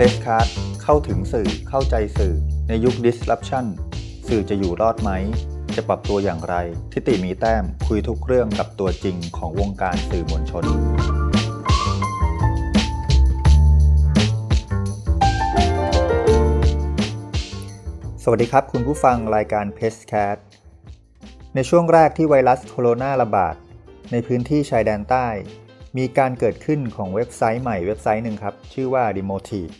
Press Card เข้าถึงสื่อเข้าใจสื่อ ในยุค disruption สื่อจะอยู่รอดไหม จะปรับตัวอย่างไร ทิติมีแต้มคุยทุกเรื่องกับตัวจริงของวงการสื่อมวลชน สวัสดีครับคุณผู้ฟังรายการ p e s c a t ในช่วงแรกที่ไวรัสโคโรนาระบาด ในพื้นที่ชายแดนใต้ มีการเกิดขึ้นของเว็บไซต์ใหม่เว็บไซต์หนึ่งครับ ชื่อว่า Demotive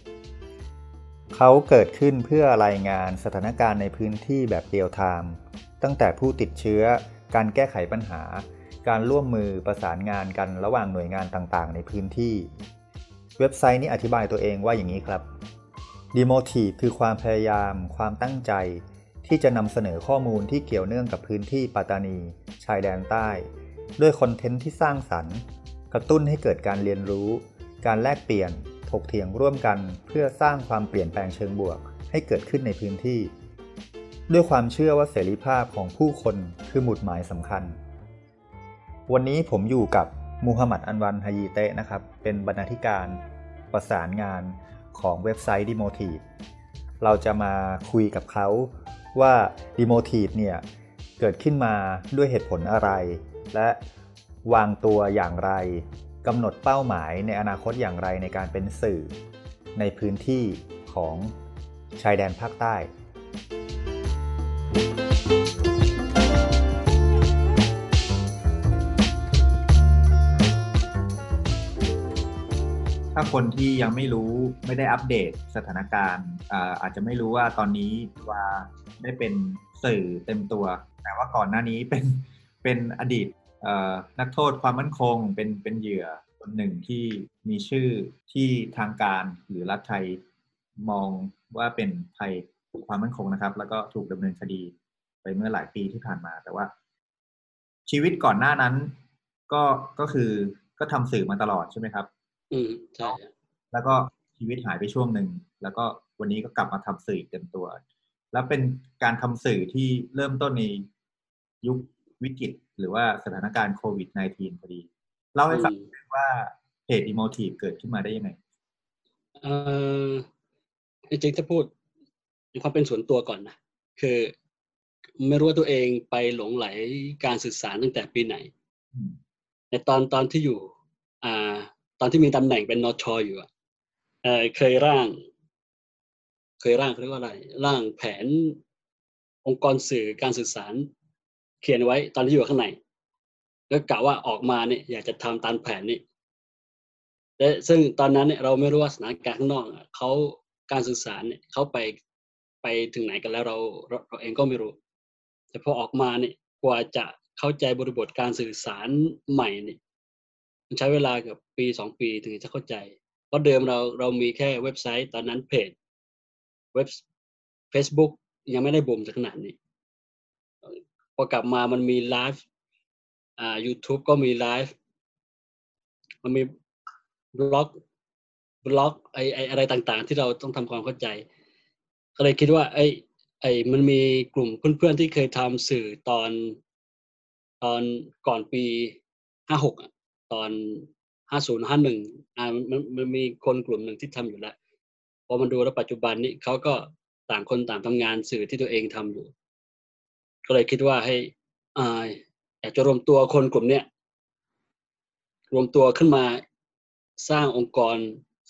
เขาเกิดขึ้นเพื่อรายงานสถานการณ์ในพื้นที่แบบเรียลไทม์ตั้งแต่ผู้ติดเชื้อ การแก้ไขปัญหา การร่วมมือประสานงานกันระหว่างหน่วยงานต่างๆ ในพื้นที่ เว็บไซต์นี้อธิบายตัวเองว่าอย่างนี้ครับ Demotive คือความพยายาม ความตั้งใจ ที่จะนำเสนอข้อมูลที่เกี่ยวเนื่องกับพื้นที่ปัตตานี ชายแดนใต้ ด้วยคอนเทนต์ที่สร้างสรรค์ กระตุ้นให้เกิดการเรียนรู้ การแลกเปลี่ยน ถกเถียงร่วมกันเพื่อสร้างความเปลี่ยนแปลงเชิงบวก ให้เกิดขึ้นในพื้นที่ ด้วยความเชื่อว่าเสรีภาพของผู้คนคือหมุดหมายสำคัญ วันนี้ผมอยู่กับมูฮัมหมัดอันวันฮายีเตะนะครับ เป็นบรรณาธิการประสานงานของเว็บไซต์ Demotive เราจะมาคุยกับเขาว่า Demotive เนี่ยเกิดขึ้นมาด้วยเหตุผลอะไร และ วางตัวอย่างไรกำหนดเป้าหมายในอนาคตอย่างไรในการเป็นสื่อ ในพื้นที่ของชายแดนภาคใต้ ถ้าคนที่ยังไม่รู้ไม่ได้อัปเดตสถานการณ์อาจจะไม่รู้ว่าตอนนี้ว่าได้เป็นสื่อเต็มตัว แต่ว่าก่อนหน้านี้เป็นเป็นอดีต นักโทษความมั่นคงเป็นเป็นเหยื่อคนหนึ่งที่มีชื่อที่ทางการหรือรัฐไทยมองว่าเป็นภัยความมั่นคงนะครับ แล้วก็ถูกดำเนินคดีไปเมื่อหลายปีที่ผ่านมา แต่ว่า ชีวิตก่อนหน้านั้น ก็ก็คือก็ทำสื่อมาตลอดใช่ไหมครับ อืมใช่แล้วก็ชีวิตหายไปช่วงหนึ่งแล้วก็วันนี้ก็กลับมาทำสื่อเต็มตัว แล้วเป็นการทำสื่อที่เริ่มต้นในยุควิกฤต หรือว่าสถานการณ์โควิด -19 พอดี เล่าให้ฟังว่าเพจ Emotive เกิดขึ้นมาได้ยังไง เออจริงๆถ้าพูดในความเป็นส่วนตัวก่อนนะ คือไม่รู้ว่าตัวเองไปหลงไหลการสื่อสารตั้งแต่ปีไหน ในตอนตอนที่อยู่ อ่า ตอนที่มีตำแหน่งเป็นนชออยู่อะเออเคยร่าง เคยร่างเขาเรียกว่าอะไร ร่างแผนองค์กรสื่อการสื่อสาร เขียนไว้ตอนที่อยู่ข้างในแล้วกะว่าออกมาเนี่ยอยากจะทำตามแผนนี้และซึ่งตอนนั้นเนี่ยเราไม่รู้ว่าสถานการณ์ข้างนอกเขาการสื่อสารเนี่ยเขาไปไปถึงไหนกันแล้วเราเราเราเองก็ไม่รู้ แต่พอออกมาเนี่ยกว่าจะเข้าใจบริบทการสื่อสารใหม่เนี่ยมันใช้เวลาเกือบปีสองปีถึงจะเข้าใจ เพราะเดิมเราเรามีแค่เว็บไซต์ตอนนั้นเพจเว็บ Facebook ยังไม่ได้บูมถึงขนาดนี้ พอกลับมามันมีไลฟ์อ่า YouTube ก็มีไลฟ์มันมีบล็อกบล็อกไอไออะไรต่างๆ ที่เราต้องทำความเข้าใจ ก็เลยคิดว่า ไอไอมันมีกลุ่มเพื่อนๆที่เคยทำสื่อตอนตอนก่อนปีห้าหกตอนห้าศูนย์ห้าหนึ่งอ่ามันมันมีคนกลุ่มหนึ่งที่ทำอยู่แล้วพอมันดูแล้วปัจจุบันนี้เขาก็ต่างคนต่างทำงานสื่อที่ตัวเองทำอยู่ ก็เลยคิดว่าให้อ่าอยากจะรวมตัวคนกลุ่มเนี้ยรวมตัวขึ้นมาสร้างองค์กร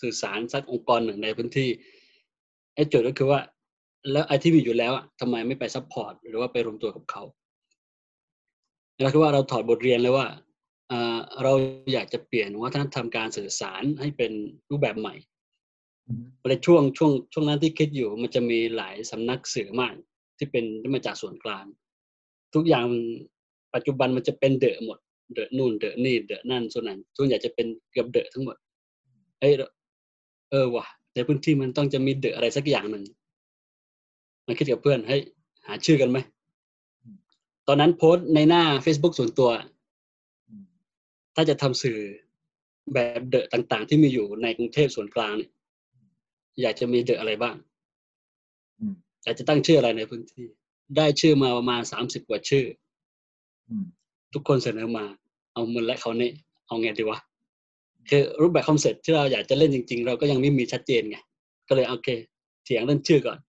สื่อสารสักองค์กรหนึ่งในพื้นที่ไอ้โจทย์ก็คือว่า แล้วไอ้ที่มีอยู่แล้วทำไมไม่ไป support หรือว่าไปรวมตัวกับเขาเราคิดว่าเราถอดบทเรียนเลยว่าเราอยากจะเปลี่ยนวัฒนธรรมการสื่อสารให้เป็นรูปแบบใหม่ในช่วงช่วงช่วงนั้นที่คิดอยู่มันจะมีหลายสำนักสื่อมากที่เป็นที่มาจากส่วนกลาง ทุกอย่างปัจจุบันมันจะเป็นเดอะหมด เดอะนู่นเดอะนี่เดอะนั่นส่วนนั้นส่วนใหญ่จะเป็นเกือบเดอะทั้งหมดเอ้เออว่ะในพื้นที่มันต้องจะมีเดอะอะไรสักอย่างหนึ่งมาคิดกับเพื่อนให้หาชื่อกันไหมตอนนั้นโพสต์ในหน้า Facebook ส่วนตัว ถ้าจะทำสื่อแบบเดอะต่าง ๆ ที่มีอยู่ในกรุงเทพส่วนกลางเนี่ยอยากจะมี The อะไรบ้างอยากจะตั้งชื่ออะไรในพื้นที่ ได้ชื่อมาประมาณสามสิบกว่าชื่อทุกคนเสนอมา เอามือและเขาเนี่ยเอาไงดีวะคือรูปแบบ concept ที่เราอยากจะเล่นจริง ๆ เราก็ยังไม่มีชัดเจนไงก็เลยโอเคเถียงเรื่องชื่อก่อน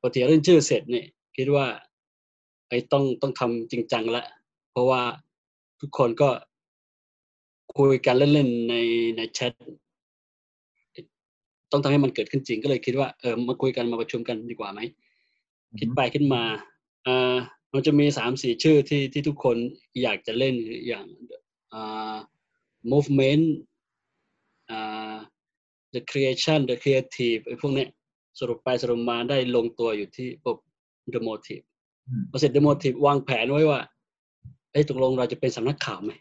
พอเถียงเรื่องชื่อเสร็จเนี่ยคิดว่าไอ้ต้องต้องทำจริงจังละเพราะว่าทุกคนก็คุยกันเล่นๆในในแชทต้องทำให้มันเกิดขึ้นจริงก็เลยคิดว่าเออมาคุยกันมาประชุมกันดีกว่าไหม คิดไปคิดมาอ่ามันจะมีสามสี่ชื่อที่ที่ทุกคนอยากจะเล่นอย่างอ่า movement อ่า the creation the creative ไอ้พวกเนี้ยสรุปไปสรุปมาได้ลงตัวอยู่ที่ปบ the motive พอเสร็จ the motive วางแผนไว้ว่าไอ้ตกลงเราจะเป็นสำนักข่าวไหม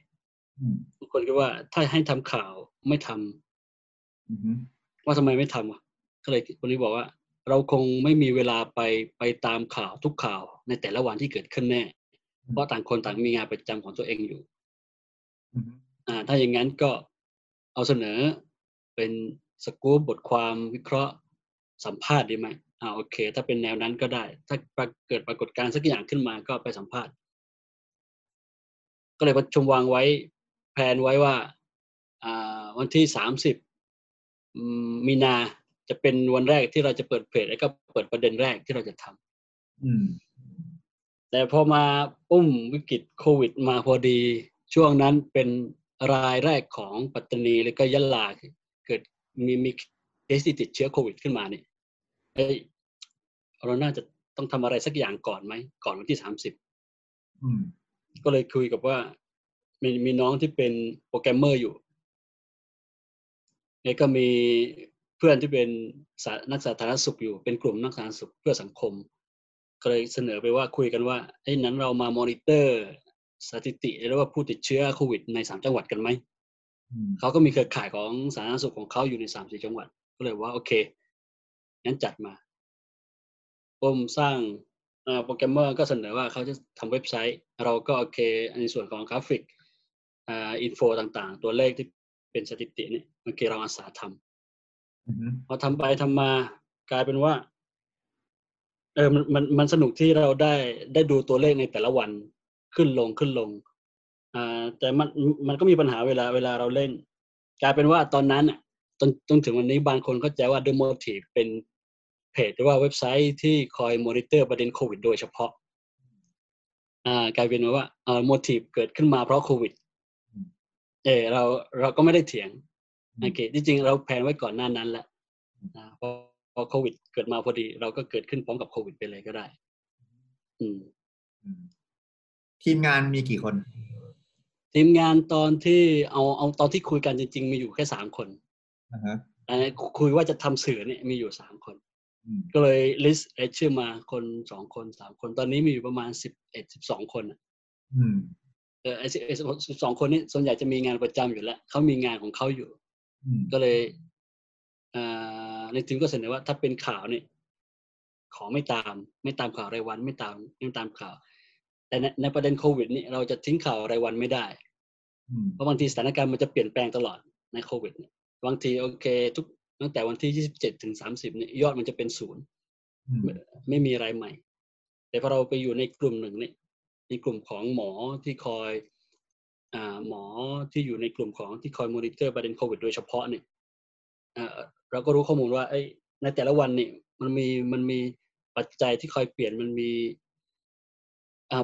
ทุกคนคิดว่าถ้าให้ทำข่าวไม่ทำว่าทำไมไม่ทำอะก็เลยคนนี้บอกว่า เราคงไม่มีเวลาไปไปตามข่าวทุกข่าวในแต่ละวันที่เกิดขึ้นแน่ เพราะต่างคนต่างมีงานประจำของตัวเองอยู่อ่า ถ้าอย่างนั้นก็เอาเสนอเป็นสกู๊ปบทความวิเคราะห์สัมภาษณ์ดีไหมอ่าโอเค ถ้าเป็นแนวนั้นก็ได้ ถ้าเกิดปรากฏการณ์สักอย่างขึ้นมาก็ไปสัมภาษณ์ ก็เลยประชุมวางไว้แผนไว้ว่า อ่า วันที่สามสิบมีนา จะเป็นวันแรกที่เราจะเปิดเพจแล้วก็เปิดประเด็นแรกที่เราจะทำแต่พอมาปุ้มวิกฤตโควิด มาพอดี ช่วงนั้นเป็นรายแรกของปัตตานีแล้วก็ยะลาเกิดมีมีเคสที่ติดเชื้อโควิดขึ้นมาเนี่ยเอ้ยเราน่าจะต้องทำอะไรสักอย่างก่อนไหมก่อนวันที่สามสิบก็เลยคุยกับว่ามีมีน้องที่เป็นโปรแกรมเมอร์อยู่แล้วก็มี เพื่อนที่เป็นนักสาธารณสุขอยู่ เป็นกลุ่มนักสาธารณสุขเพื่อสังคม ก็เลยเสนอไปว่าคุยกันว่าไอ้นั้นเรามามอนิเตอร์สถิติแล้วว่าผู้ติดเชื้อโควิดในสามจังหวัดกันไหมเขาก็มีเครือข่ายของสาธารณสุขของเขาอยู่ในสามสี่จังหวัด ก็เลยว่าโอเคงั้นจัดมาปมสร้างโปรแกรมเมอร์ก็เสนอว่าเขาจะทำเว็บไซต์ เราก็โอเคในส่วนของกราฟิก info ต่างๆ ตัวเลขที่เป็นสถิติเนี่ยโอเคเราอาสาทำ พอทำไปทำมากลายเป็นว่า เออมันมันมันสนุกที่เราได้ได้ดูตัวเลขในแต่ละวันขึ้นลงขึ้นลง อ่า แต่มันมันก็มีปัญหาเวลาเวลาเราเล่น กลายเป็นว่าตอนนั้นอะจนจนถึงวันนี้บางคนเข้าใจว่า The Motive เป็นเพจหรือว่าเว็บไซต์ที่คอยมอนิเตอร์ประเด็นโควิดโดยเฉพาะ อ่ากลายเป็นว่าเอ่อ Motive เกิดขึ้นมาเพราะโควิด เออเราเราก็ไม่ได้เถียง โอเคจริงๆเราแผนไว้ก่อนหน้านั้นแหละพอพอโควิด เกิดมาพอดี เราก็เกิดขึ้นพร้อมกับโควิดไปเลยก็ได้ อืมทีมงานมีกี่คน ทีมงานตอนที่เอาเอาตอนที่คุยกันจริง ๆ มีอยู่แค่สามคนแต่คุยว่าจะทำสื่อเนี่ยมีอยู่สามคน ก็เลยลิสต์ไอชื่อมาคนสองคนสามคน ตอนนี้มีอยู่ประมาณสิบเอ็ดสิบสองคนเออไอสิบสองคนนี้ส่วนใหญ่จะมีงานประจำอยู่แล้วเขามีงานของเขาอยู่ ก็เลยในทีมก็เสนอว่าถ้าเป็นข่าวเนี่ยขอไม่ตาม ไม่ตามข่าวรายวันไม่ตามไม่ตามข่าว แต่ในในประเด็นโควิดนี่เราจะทิ้งข่าวรายวันไม่ได้เพราะบางทีสถานการณ์มันจะเปลี่ยนแปลงตลอดในโควิดเนี่ยบางทีโอเค ทุกตั้งแต่วันที่ยี่สิบเจ็ดถึงสามสิบเนี่ยยอดมันจะเป็นศูนย์ไม่มีอะไรใหม่ แต่พอเราไปอยู่ในกลุ่มหนึ่งเนี่ยในกลุ่มของหมอที่คอยอ่า หมอที่อยู่ในกลุ่มของที่คอยมอนิเตอร์ประเด็นโควิดโดยเฉพาะเนี่ยเราก็รู้ข้อมูลว่าไอ้ในแต่ละวันเนี่ยมันมีมันมีปัจจัยที่คอยเปลี่ยนมันมี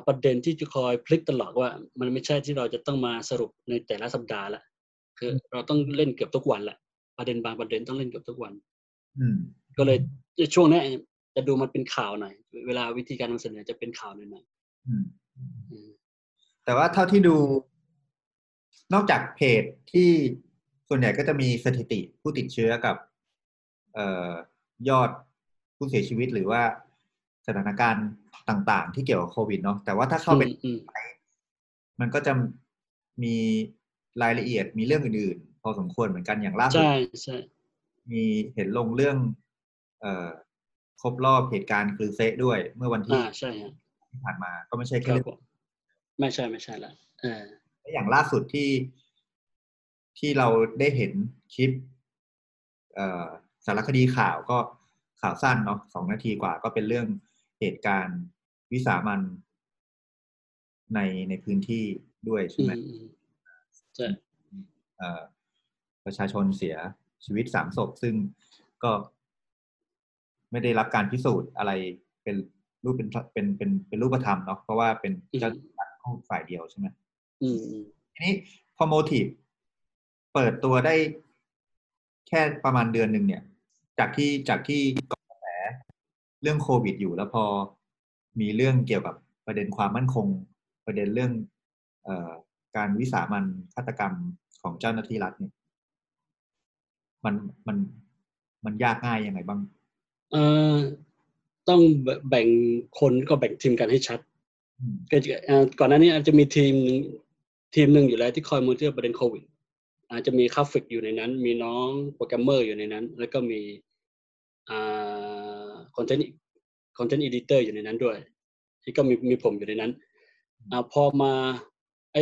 ประเด็นที่จะคอยพลิกตลอดว่า มันไม่ใช่ที่เราจะต้องมาสรุปในแต่ละสัปดาห์ละคือเราต้องเล่นเกือบทุกวันแหละประเด็นบางประเด็นต้องเล่นเกือบทุกวันอืก็เลยช่วงนี้จะดูมันเป็นข่าวหน่อย เวลาวิธีการนำเสนอจะเป็นข่าวหน่อยแต่ว่าเท่าที่ดู นอกจากเพจที่ส่วนใหญ่ก็จะมีสถิติผู้ติดเชื้อกับ เอ่อยอดผู้เสียชีวิตหรือว่าสถานการณ์ต่างๆ ที่เกี่ยวกับโควิดเนาะแต่ว่าถ้าเข้าไปมันก็จะมีรายละเอียดมีเรื่องอื่นๆ พอสมควรเหมือนกันอย่างล่าสุดใช่ใช่มีเห็นลงเรื่อง เอ่อครบรอบเหตุการณ์คือเซะด้วยเมื่อวันที่ใช่ที่ผ่านมา ก็ไม่ใช่แค่เรื่องไม่ใช่ไม่ใช่ละเออ อย่างล่าสุดที่ที่เราได้เห็นคลิปเอ่อสารคดีข่าวก็ข่าวสั้นเนาะสองนาทีกว่าก็เป็นเรื่องเหตุการณ์วิสามันในในพื้นที่ด้วยใช่ไหมใช่ประชาชนเสียชีวิตสามศพซึ่งก็ไม่ได้รับการพิสูจน์อะไรเป็นรูปเป็นเป็นเป็นเป็นรูปธรรมเนาะเพราะว่าเป็นเจ้าหน้าที่รัฐฝ่ายเดียวใช่ไหมอืม ทีนี้พอโมทีฟเปิดตัวได้แค่ประมาณเดือนหนึ่งเนี่ย จากที่จากที่กระแสเรื่องโควิดอยู่แล้วพอมีเรื่องเกี่ยวกับประเด็นความมั่นคง ประเด็นเรื่องเออการวิสามันฆาตกรรมของเจ้าหน้าที่รัฐเนี่ย มันมันมันยากง่ายยังไงบ้าง เอ่อต้องแบ่งคนก็แบ่งทีมกันให้ชัดอืมก็จะเอ่อก่อนหน้านี้อาจจะมีทีมหนึ่ง ทีมหนึ่งอยู่แล้วที่คอยมอนิเตอร์ประเด็นโควิดอาจจะมีกราฟิกอยู่ในนั้น มีน้องโปรแกรมเมอร์อยู่ในนั้น แล้วก็มีอ่า content content editor อยู่ในนั้นด้วย ที่ก็มีมีผมอยู่ในนั้นอ่าพอมาไอ้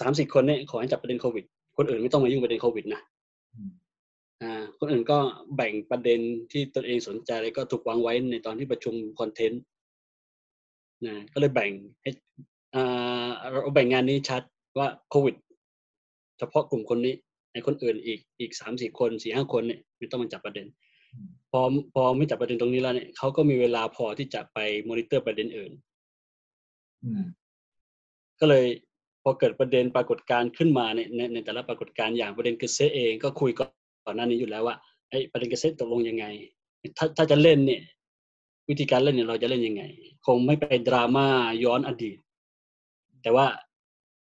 สามสี่คนเนี่ยขอให้จับประเด็นโควิด คนอื่นไม่ต้องมายุ่งประเด็นโควิดนะอืมอ่าคนอื่นก็แบ่งประเด็นที่ตนเองสนใจแล้วก็ถูกวางไว้ในตอนที่ประชุมคอนเทนต์นะก็เลยแบ่งให้อ่าเราแบ่งงานนี้ชัด ว่าโควิด เฉพาะกลุ่มคนนี้ไอ้คนอื่นอีกอีกสามสี่คนสี่ห้าคนเนี่ยไม่ต้องมาจับประเด็น พอพอไม่จับประเด็นตรงนี้แล้วเนี่ยเขาก็มีเวลาพอที่จะไปมอนิเตอร์ประเด็นอื่นอืมก็เลยพอเกิดประเด็นปรากฏการณ์ขึ้นมาเนี่ยในในแต่ละปรากฏการณ์อย่างประเด็นเกษตรเองก็คุยก่อนก่อนหน้านี้อยู่แล้วว่าไอ้ประเด็นเกษตรตกลงยังไง ถ้าถ้าจะเล่นเนี่ย วิธีการเล่นเนี่ยเราจะเล่นยังไง คงไม่ไปดราม่าย้อนอดีต แต่ว่า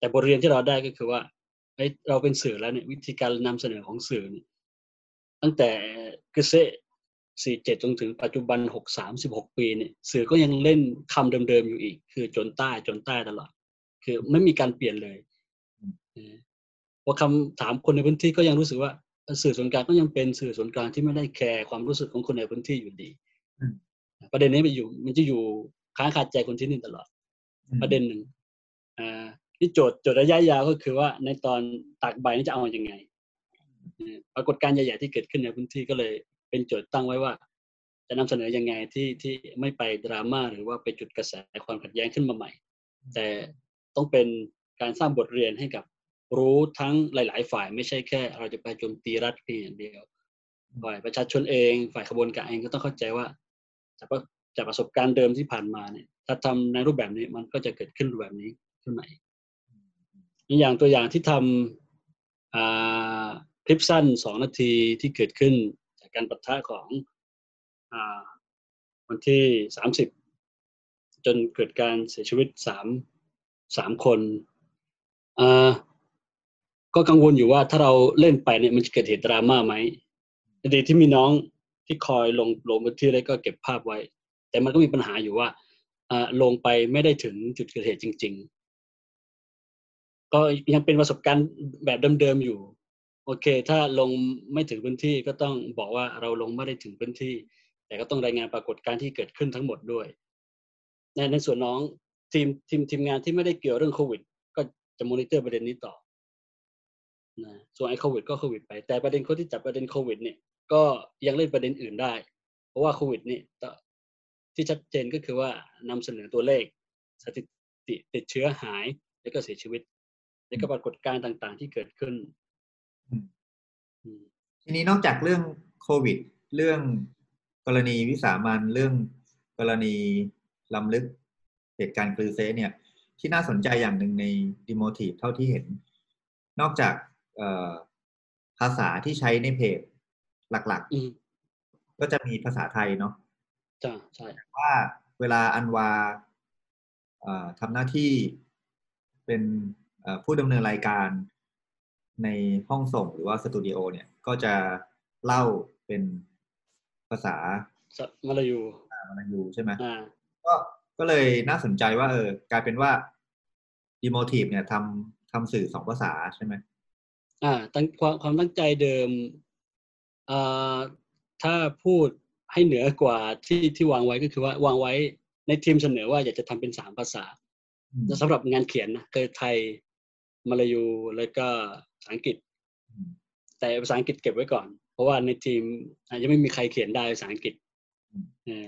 แต่บทเรียนที่เราได้ก็คือว่าเอ้ยเราเป็นสื่อแล้วเนี่ยวิธีการนำเสนอของสื่อเนี่ยตั้งแต่เกษตรสี่เจ็ดจนถึงปัจจุบันหกสามสิบหกปีเนี่ยสื่อก็ยังเล่นคำเดิมๆอยู่อีก คือจนใต้จนใต้ตลอด คือไม่มีการเปลี่ยนเลยเออพอคำถามคนในพื้นที่ก็ยังรู้สึกว่าเอ่อสื่อส่วนกลางก็ยังเป็นสื่อส่วนกลางที่ไม่ได้แคร์ความรู้สึกของคนในพื้นที่อยู่ดีอืมประเด็นนี้มันอยู่ มันจะอยู่ค้างคาใจคนที่นี่ตลอดอืมประเด็นหนึ่งอ่า ที่โจทย์โจทย์ระยะยาวก็คือว่าในตอนตากใบนี่จะเอาอยังไงปรากฏการณ์ใหญ่ๆที่เกิดขึ้นในพื้นที่ก็เลยเป็นโจทย์ตั้งไว้ว่า จะนำเสนอยังไงที่ที่ไม่ไปดราม่าหรือว่าไปจุดกระแสความขัดแย้งขึ้นมาใหม่ แต่ต้องเป็นการสร้างบทเรียนให้กับรู้ทั้งหลาย ๆ ฝ่ายไม่ใช่แค่ เราจะไปโจมตีรัฐเพียงอย่างเดียวฝ่ายประชาชนเองฝ่ายขบวนการเองก็ต้องเข้าใจว่าจากประจากประสบการณ์เดิมที่ผ่านมาเนี่ย ถ้าทำในรูปแบบนี้มันก็จะเกิดขึ้นรูปแบบนี้ขึ้นมาอีก อย่างตัวอย่างที่ทำคลิปสั้นสองนาทีที่เกิดขึ้นจากการปะทะของอวันที่สามสิบจนเกิดการเสียชีวิตสามสามคนก็กังวลอยู่ว่าถ้าเราเล่นไปเนี่ยมันจะเกิดเหตุดราม่าไหมในดีที่มีน้องที่คอยลงลงพื้นที่แล้วก็เก็บภาพไว้ แต่มันก็มีปัญหาอยู่ว่าลงไปไม่ได้ถึงจุดเกิดเหตุจริง ก็ยังเป็นประสบการณ์แบบเดิมๆอยู่ โอเค ถ้าลงไม่ถึงพื้นที่ก็ต้องบอกว่าเราลงไม่ได้ถึงพื้นที่ แต่ก็ต้องรายงานปรากฏการณ์ที่เกิดขึ้นทั้งหมดด้วย ในในส่วนน้องทีมทีมทีมงานที่ไม่ได้เกี่ยวเรื่องโควิด ก็จะมอนิเตอร์ประเด็นนี้ต่อนะส่วนไอ้โควิด ก็โควิดไป แต่ประเด็นคนที่จับประเด็นโควิด เนี่ย ก็ยังเล่นประเด็นอื่นได้ เพราะว่าโควิดนี่ที่ชัดเจนก็คือว่านำเสนอตัวเลขสถิติติดเชื้อหายแล้วก็เสียชีวิต แล้วก็ปรากฏการณ์ต่าง ๆ ที่เกิดขึ้นอืมอืมทีนี้นอกจากเรื่องโควิด เรื่องกรณีวิสามันเรื่องกรณีล้ำลึกเหตุการณ์กลือเซะเนี่ย ที่น่าสนใจอย่างหนึ่งในดิโมทีฟเท่าที่เห็น นอกจากเอ่อภาษาที่ใช้ในเพจหลักอืมๆก็จะมีภาษาไทยเนาะจ้าใช่ว่าเวลาอันวาเอ่อทำหน้าที่เป็นเอ่อ ผู้ดำเนินรายการในห้องส่งหรือว่าสตูดิโอเนี่ย ก็จะเล่าเป็นภาษาสะมาลายูมลายูใช่ไหมอ่าก็ก็เลยน่าสนใจว่า เออกลายเป็นว่าดีโมทีฟเนี่ยทำทำสื่อสองภาษาใช่ไหมอ่าตั้งความความตั้งใจเดิมอ่าถ้าพูดให้เหนือกว่าที่ที่วางไว้ก็คือว่าวางไว้ในทีมเสนอว่าอยากจะทำเป็นสามภาษาอืมสำหรับงานเขียนนะคือไทย มาลายูแล้วก็ภาษาอังกฤษอืมแต่ภาษาอังกฤษเก็บไว้ก่อน เพราะว่าในทีมอาจจะไม่มีใครเขียนได้ภาษาอังกฤษอืมเออ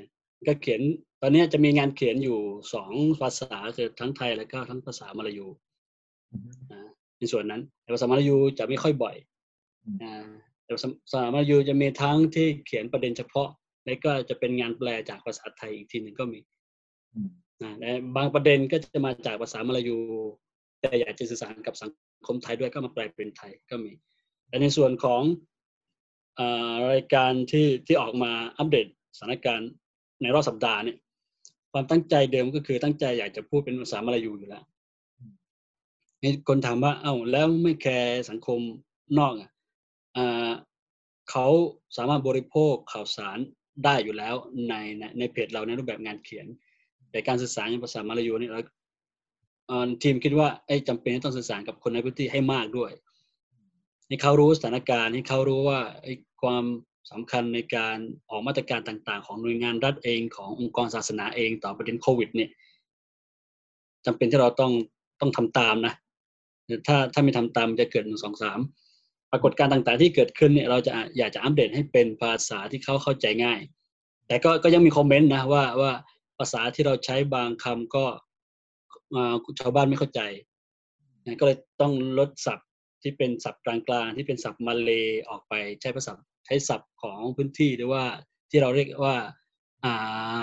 ก็เขียนตอนนี้จะมีงานเขียนอยู่สองภาษาคือทั้งไทยแล้วก็ทั้งภาษามาลายูอืมนะในส่วนนั้นแต่ภาษามาลายูจะไม่ค่อยบ่อยอืมอ่าแต่แต่สามายูจะมีทั้งที่เขียนประเด็นเฉพาะ และก็จะเป็นงานแปลจากภาษาไทยอีกทีหนึ่งก็มีนะและบางประเด็นก็จะมาจากภาษามาลายู แต่อยากจะสื่อสารกับสังคมไทยด้วยก็มาแปลเป็นไทยก็มีแต่ในส่วนของรายการที่ที่ออกมาอัปเดตสถานการณ์ในรอบสัปดาห์เนี่ยความตั้งใจเดิมก็คือตั้งใจอยากจะพูดเป็นภาษามลายูอยู่แล้วคนถามว่า เอ้าแล้วไม่แคร์สังคมนอกอะเขาสามารถบริโภคข่าวสารได้อยู่แล้วในในเพจเราในรูปแบบงานเขียน แต่การสื่อสารในภาษามลายูนี่เรา ทีมคิดว่าไอ้จำเป็นต้องสื่อสารกับคนในพื้นที่ให้มากด้วย ให้เขารู้สถานการณ์ให้เขารู้ว่าไอ้ความสำคัญในการออกมาตรการต่าง ๆ ของหน่วยงานรัฐเองขององค์กรศาสนาเองต่อประเด็นโควิด เนี่ยจำเป็นที่เราต้องต้องทำตามนะถ้าถ้าไม่ทำตามจะเกิดหนึ่งสองสามปรากฏการณ์ต่าง ๆ ที่เกิดขึ้นเนี่ยเราจะอยากจะอัปเดตให้เป็นภาษาที่เขาเข้าใจง่าย แต่ก็ก็ยังมีคอมเมนต์นะว่าว่าภาษาที่เราใช้บางคำก็ ชาวบ้านไม่เข้าใจก็เลยต้องลดศัพท์ที่เป็นศัพท์กลางๆที่เป็นศัพท์มาเลยออกไปใช้ภาษาใช้ศัพท์ของพื้นที่หรือว่าที่เราเรียกว่า อ่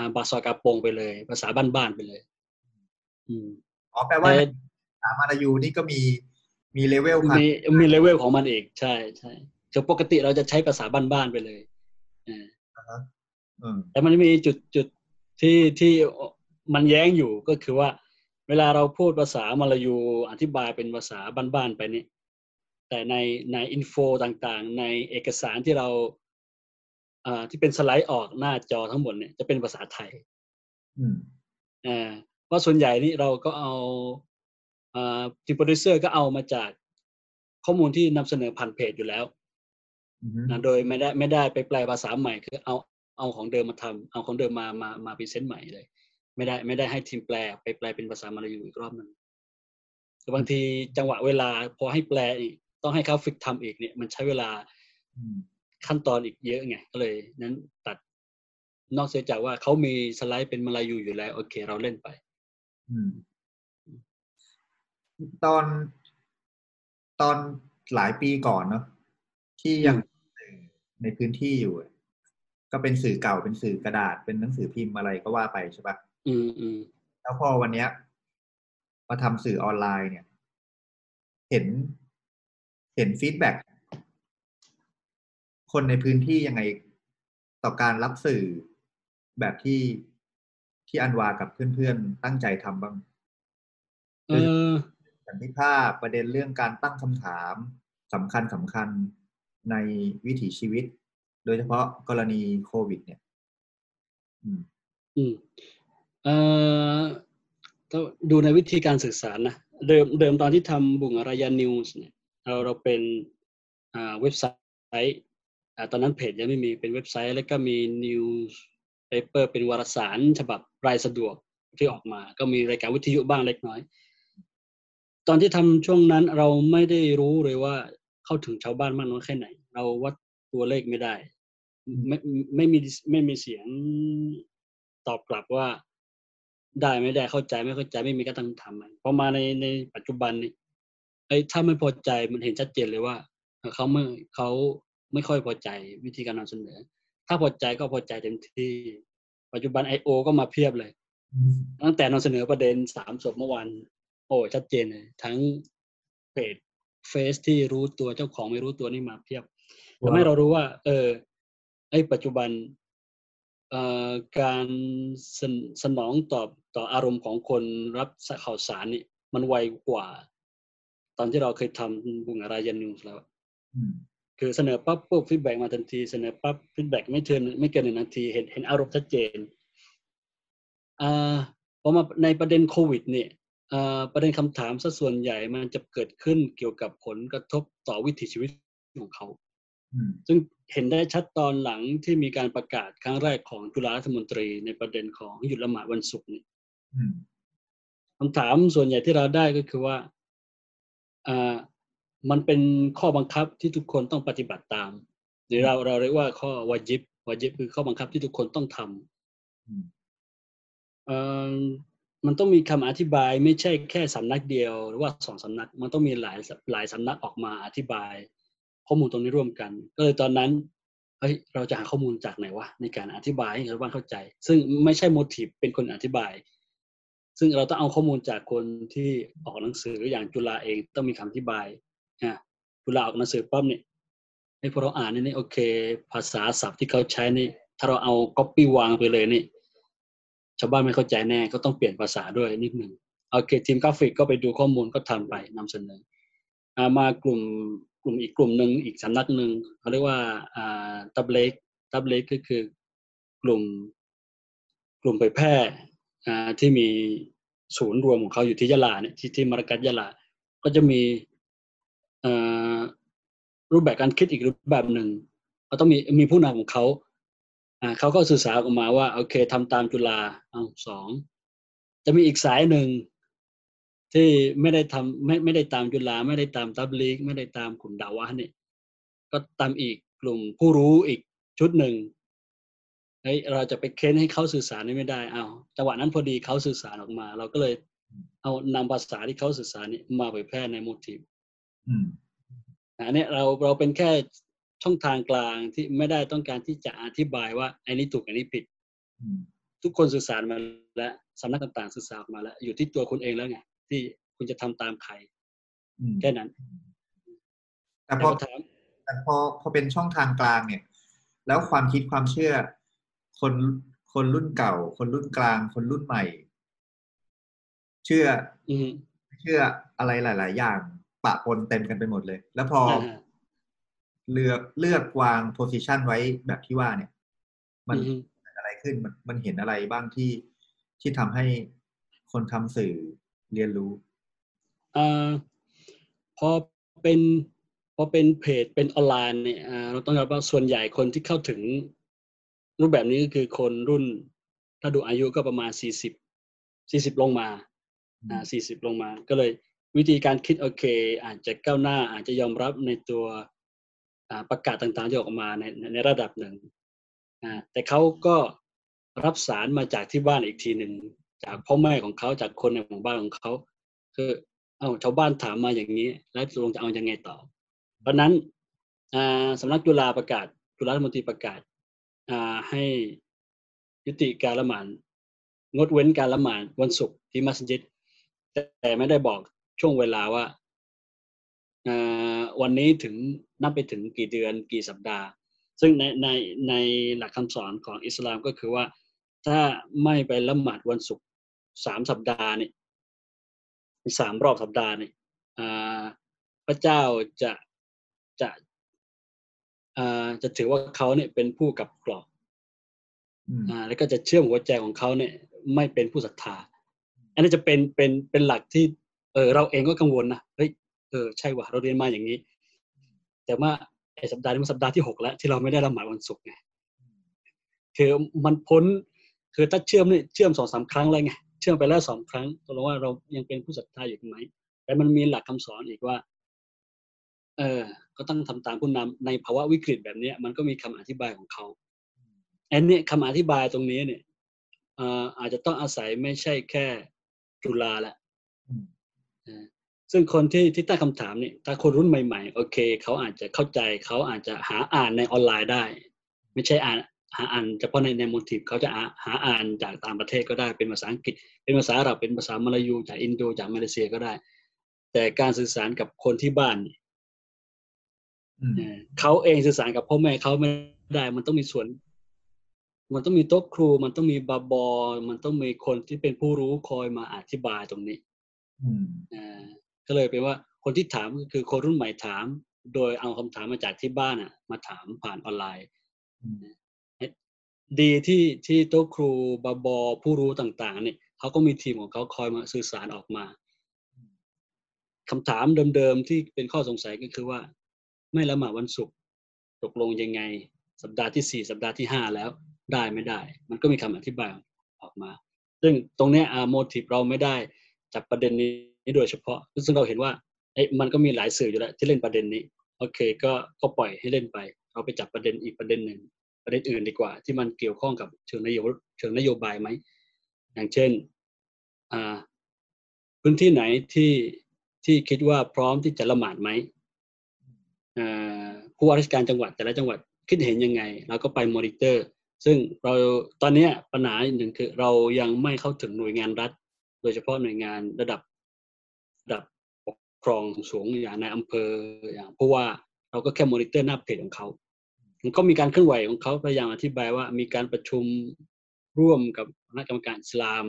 า bahasa kampung ไปเลย ภาษาบ้านๆไปเลย อืมอ๋อแปลว่าภาษามาลายูนี่ก็มีมีเลเวลมีมีเลเวลของมันเองใช่ใช่คือปกติเราจะใช้ภาษาบ้านๆไปเลยอ่าแต่มันมีจุดจุดที่ที่มันแย้งอยู่ก็คือว่า เวลาเราพูดภาษามาลายูอธิบายเป็นภาษาบ้านๆไปนี่แต่ในใน info ต่างๆ ในเอกสารที่เราที่เป็นสไลด์ออกหน้าจอทั้งหมดเนี่ยจะเป็นภาษาไทยอ่าเพราะส่วนใหญ่นี่เราก็เอาทีมโปรดิวเซอร์ก็เอามาจากข้อมูลที่นำเสนอผ่านเพจอยู่แล้วนะโดยไม่ได้ไม่ได้ไปแปลภาษาใหม่คือเอาเอาของเดิมมาทำเอาของเดิมมามามา present ใหม่เลย ไม่ได้ไม่ได้ให้ทีมแปลไปแปลเป็นภาษามาลายูอีกรอบนึงบางทีจังหวะเวลาพอให้แปลอีกต้องให้เขาฝึกทำอีกเนี่ย มันใช้เวลาขั้นตอนอีกเยอะไงก็เลย นั้นตัดนอกเสียจากว่าเขามีสไลด์เป็นมาลายูอยู่แล้ว โอเค เราเล่นไปตอนตอนหลายปีก่อนเนาะที่ยังในพื้นที่อยู่ ก็เป็นสื่อเก่าเป็นสื่อกระดาษเป็นหนังสือพิมพ์อะไรก็ว่าไปใช่ปะ อืมอืมแล้วพอวันเนี้ยมาทำสื่อออนไลน์เนี่ย เห็นเห็นฟีดแบ็คนในพื้นที่ยังไงต่อการรับสื่อแบบที่ที่อันวากับเพื่อนๆ ตั้งใจทำบ้างเออสันติภาพประเด็นเรื่องการตั้งคำถามสำคัญสำคัญในวิถีชีวิต โดยเฉพาะกรณีโควิด เนี่ย อืม อืม เอ่อดูในวิธีการสื่อสารนะ เดิมเดิมตอนที่ทำ Bunga Raya News เนี่ยเราเราเป็นเว็บไซต์ตอนนั้นเพจยังไม่มีเป็นเว็บไซต์ แล้วก็มี newspaper เป็นวารสารฉบับรายสะดวกที่ออกมา ก็มีรายการวิทยุบ้างเล็กน้อย ตอนที่ทำช่วงนั้นเราไม่ได้รู้เลยว่าเข้าถึงชาวบ้านมากน้อยแค่ไหน เราวัดตัวเลขไม่ได้ ไม่ไม่มีไม่มีเสียงตอบกลับว่า ได้ไม่ได้เข้าใจไม่เข้าใจไม่มีการตั้งทำพอมาในในปัจจุบันนี้ไอ้ถ้าไม่พอใจมันเห็นชัดเจนเลยว่าเขาไม่เขาไม่ค่อยพอใจวิธีการนำเสนอ ถ้าพอใจก็พอใจเต็มที่ ปัจจุบันไอโอก็มาเพียบเลย ตั้งแต่นำเสนอประเด็นสามศพเมื่อวานโอ้ชัดเจนเลยทั้งเพจเฟซที่รู้ตัวเจ้าของไม่รู้ตัวนี่มาเพียบทำให้เรารู้ว่า เออ ไอปัจจุบันการสนองตอบ ต่ออารมณ์ของคนรับข่าวสารนี่มันไวกว่า ตอนที่เราเคยทำ Bunga Raya News แล้วคือเสนอปั๊บปุ๊บ feedback มาทันทีเสนอปั๊บ feedback ไม่เทินไม่เกินหนึ่งนาทีเห็นเห็นอารมณ์ชัดเจนอ่าพอมาในประเด็นโควิดเนี่ยประเด็นคำถามซะส่วนใหญ่มันจะเกิดขึ้นเกี่ยวกับผลกระทบต่อวิถีชีวิตของเขา ซึ่งเห็นได้ชัดตอนหลังที่มีการประกาศครั้งแรกของจุฬารัฐมนตรีในประเด็นของหยุดละหมาดวันศุกร์นี่ คำถามส่วนใหญ่ที่เราได้ก็คือว่าอ่ามันเป็นข้อบังคับที่ทุกคนต้องปฏิบัติตาม หรือเราเราเรียกว่าข้อวาจิบวาจิบคือข้อบังคับที่ทุกคนต้องทำเอ่อมันต้องมีคำอธิบายไม่ใช่แค่สำนักเดียว หรือว่าสองสำนัก มันต้องมีหลายหลายสำนักออกมาอธิบาย ข้อมูลตรงนี้ร่วมกัน ก็เลยตอนนั้นเฮ้ยเราจะหาข้อมูลจากไหนวะในการอธิบายให้ชาวบ้านเข้าใจ ซึ่งไม่ใช่โมทีฟเป็นคนอธิบาย ซึ่งเราต้องเอาข้อมูลจากคนที่ออกหนังสืออย่างจุฬาเองต้องมีคำอธิบายนะจุฬาออกหนังสือปั๊บเนี่ยให้พวกเราอ่านนี่โอเค ภาษาศัพท์ที่เขาใช้นี่ ถ้าเราเอาก๊อปปี้วางไปเลยนี่ชาวบ้านไม่เข้าใจแน่ก็ต้องเปลี่ยนภาษาด้วยนิดหนึ่งโอเคทีมกราฟิกก็ไปดูข้อมูลก็ทำไปนำเสนอมากลุ่มกลุ่มอีกกลุ่มหนึ่งอีกสำนักหนึ่งเขาเรียกว่าตับเล็กตับเล็กก็คือกลุ่มกลุ่มเผยแพร่ ที่มีศูนย์รวมของเขาอยู่ที่ยะลาเนี่ยที่ที่มัรกัสยะลา ก็จะมีรูปแบบการคิดอีกรูปแบบหนึ่งเขาต้องมีมีผู้นำของเขาเขาก็สื่อสารออกมาว่าโอเคทำตามจุฬาเอาสองจะมีอีกสายหนึ่งที่ไม่ได้ทำไม่ไม่ได้ตามจุฬาไม่ได้ตามตับลีกไม่ได้ตามกลุ่มดาวะเนี่ยก็ตามอีกกลุ่มผู้รู้อีกชุดหนึ่ง เฮ้ยเราจะไปเค้นให้เขาสื่อสารนี่ไม่ได้เอาจังหวะนั้นพอดีเขาสื่อสารออกมา เราก็เลยเอานำภาษาที่เขาสื่อสารนี่มาเผยแพร่ในโมทีฟอันนี้เราเราเป็นแค่ช่องทางกลางที่ไม่ได้ต้องการที่จะอธิบายว่าไอ้นี้ถูกอันนี้ผิดทุกคนสื่อสารมาแล้วสำนักต่างๆสื่อสารมาแล้ว อยู่ที่ตัวคุณเองแล้วไงที่คุณจะทำตามใครแค่นั้น แต่พอแต่พอพอเป็นช่องทางกลางเนี่ย แล้วความคิดความเชื่อ คนคนรุ่นเก่า คนรุ่นกลาง คนรุ่นใหม่ เชื่อเชื่ออะไรหลาย ๆ อย่าง ปะปนเต็มกันไปหมดเลย แล้วพอเลือกเลือกวางโพสิชันไว้แบบที่ว่าเนี่ย มันอะไรขึ้นมันมันเห็นอะไรบ้างที่ที่ทำให้คนทำสื่อเรียนรู้อพอเป็นพอเป็นเพจเป็นออนไลน์เนี่ยเราต้องยอมรับว่าส่วนใหญ่คนที่เข้าถึง รูปแบบนี้ก็คือคนรุ่น ถ้าดูอายุก็ประมาณสี่สิบสี่สิบลงมาอ่าสี่สิบลงมา ก็เลยวิธีการคิดโอเค อาจจะก้าวหน้าอาจจะยอมรับในตัวประกาศต่างๆที่ออกมาในในระดับหนึ่งแต่เขาก็รับสารมาจากที่บ้านอีกทีหนึ่งจากพ่อแม่ของเขาจากคนในหมู่บ้านของเขาคือเอาชาวบ้านถามมาอย่างนี้ แล้วตรงจะเอาอยัางไงต่อ เพราะนั้นสำนักจุฬาประกาศจุฬารัฐมนตรีประกาศ ให้ยุติการละหมาดงดเว้นการละหมาดวันศุกร์ที่มัสยิด แต่ไม่ได้บอกช่วงเวลาว่าวันนี้ถึงนับไปถึงกี่เดือนกี่สัปดาห์ ซึ่งในในในหลักคำสอนของอิสลามก็คือว่า ถ้าไม่ไปละหมาดวันศุกร์สามสัปดาห์นี่สามรอบสัปดาห์นี่พระเจ้าจะจะ จะถือว่าเขาเนี่ยเป็นผู้กับกรอกแล้วก็จะเชื่อมหัวใจของเขาเนี่ย ไม่เป็นผู้ศรัทธา อันนี้จะเป็นเป็นเป็นหลักที่ เออเราเองก็กังวลนะเฮ้ยเออใช่ว่ะเราเรียนมาอย่างนี้ แต่ว่าไอ้สัปดาห์นี้มันสัปดาห์ที่หกแล้ว ที่เราไม่ได้ละหมาดวันศุกร์ไงคือมันพ้นคือถ้าเชื่อมนี่เชื่อมสองสามครั้งเลยไงเชื่อมไปแล้วสองครั้งตกลงว่าเรายังเป็นผู้ศรัทธาอยู่ไหมแต่มันมีหลักคำสอนอีกว่า เออ ก็ต้องทำตามผู้นำในภาวะวิกฤตแบบนี้มันก็มีคำอธิบายของเขาอันนี้คำอธิบายตรงนี้เนี่ยอาจจะต้องอาศัยไม่ใช่แค่จุฬาแหละซึ่งคนที่ที่ตั้งคำถามนี่ถ้าคนรุ่นใหม่ๆ โอเค เขาอาจจะเข้าใจเขาอาจจะหาอ่านในออนไลน์ได้ ไม่ใช่อ่านหาอ่านเฉพาะในในโมทีฟเขาจะหาอ่านจากต่างประเทศก็ได้เป็นภาษาอังกฤษ เป็นภาษาอาหรับเป็นภาษามลายูจากอินโดจากมาเลเซียก็ได้ แต่การสื่อสารกับคนที่บ้านเขาเองสื่อสารกับพ่อแม่เขาไม่ได้ มันต้องมีส่วน มันต้องมีโต๊ะครู มันต้องมีบาบอ มันต้องมีคนที่เป็นผู้รู้คอยมาอธิบายตรงนี้อ่าก็เลยเป็นว่าคนที่ถามก็คือคนรุ่นใหม่ถาม โดยเอาคำถามมาจากที่บ้านอะ มาถามผ่านออนไลน์ดีที่ที่โต๊ะครูบาบอ ผู้รู้ต่าง ๆ เนี่ยเขาก็มีทีมของเขาคอยมาสื่อสารออกมาคำถามเดิมๆที่เป็นข้อสงสัยก็คือว่า ไม่ละหมาดวันศุกร์ตกลงยังไง สัปดาห์ที่สี่สัปดาห์ที่ห้าแล้วได้ไม่ได้ มันก็มีคำอธิบายออกมา ซึ่งตรงนี้อาโมทีฟเราไม่ได้จับประเด็นนี้โดยเฉพาะ ซึ่งเราเห็นว่าเอ้มันก็มีหลายสื่ออยู่แล้วที่เล่นประเด็นนี้โอเคก็ก็ปล่อยให้เล่นไป เราไปจับประเด็นอีกประเด็นหนึ่งประเด็นอื่นดีกว่า ที่มันเกี่ยวข้องกับเชิงนโยบายเชิงนโยบายไหมอย่างเช่นพื้นที่ไหนที่ที่คิดว่าพร้อมที่จะละหมาดไหม ผู้ว่าราชการจังหวัดแต่ละจังหวัดคิดเห็นยังไงเราก็ไปมอนิเตอร์ ซึ่งเราตอนนี้ปัญหาหนึ่งคือเรายังไม่เข้าถึงหน่วยงานรัฐ โดยเฉพาะหน่วยงานระดับระดับปกครองสูงอย่างในอำเภออย่างเพราะว่าเราก็แค่มอนิเตอร์หน้าเพจของเขามันก็มีการเคลื่อนไหวของเขาพยายามอธิบายว่ามีการประชุมร่วมกับคณะกรรมการอิสลาม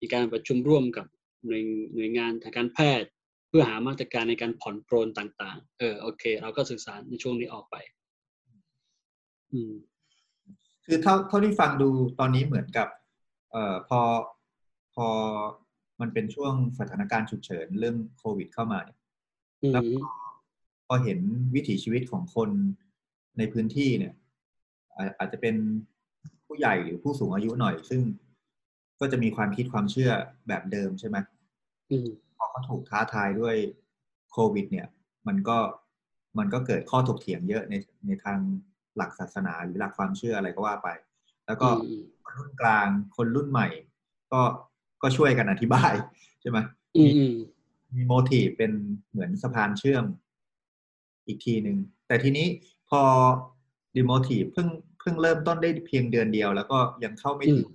มีการประชุมร่วมกับหน่วยหน่วยงานทางการแพทย์ เพื่อหามาตรการในการผ่อนปรนต่าง ๆ เออโอเค เราก็สื่อสารในช่วงนี้ออกไป อืม คือเท่าเท่าที่ฟังดูตอนนี้เหมือนกับ เอ่อพอพอมันเป็นช่วงสถานการณ์ฉุกเฉินเรื่องโควิดเข้ามาเนี่ยอืมแล้วพอพอเห็นวิถีชีวิตของคนในพื้นที่เนี่ยอาอาจจะเป็นผู้ใหญ่หรือผู้สูงอายุหน่อย ซึ่งก็จะมีความคิดความเชื่อแบบเดิมใช่ไหม อืมพอเขาถูกท้าทายด้วยโควิด เนี่ย มันก็มันก็เกิดข้อถกเถียงเยอะในในทางหลักศาสนาหรือหลักความเชื่ออะไรก็ว่าไป แล้วก็อืมคนรุ่นกลางคนรุ่นใหม่ ก็ก็ช่วยกันอธิบายใช่ไหมอืมอืมมีโมทีฟเป็นเหมือนสะพานเชื่อมอีกทีหนึ่งแต่ทีนี้พอดีโมทีฟเพิ่งเพิ่งเริ่มต้นได้เพียงเดือนเดียว แล้วก็ยังเข้าไม่ถึง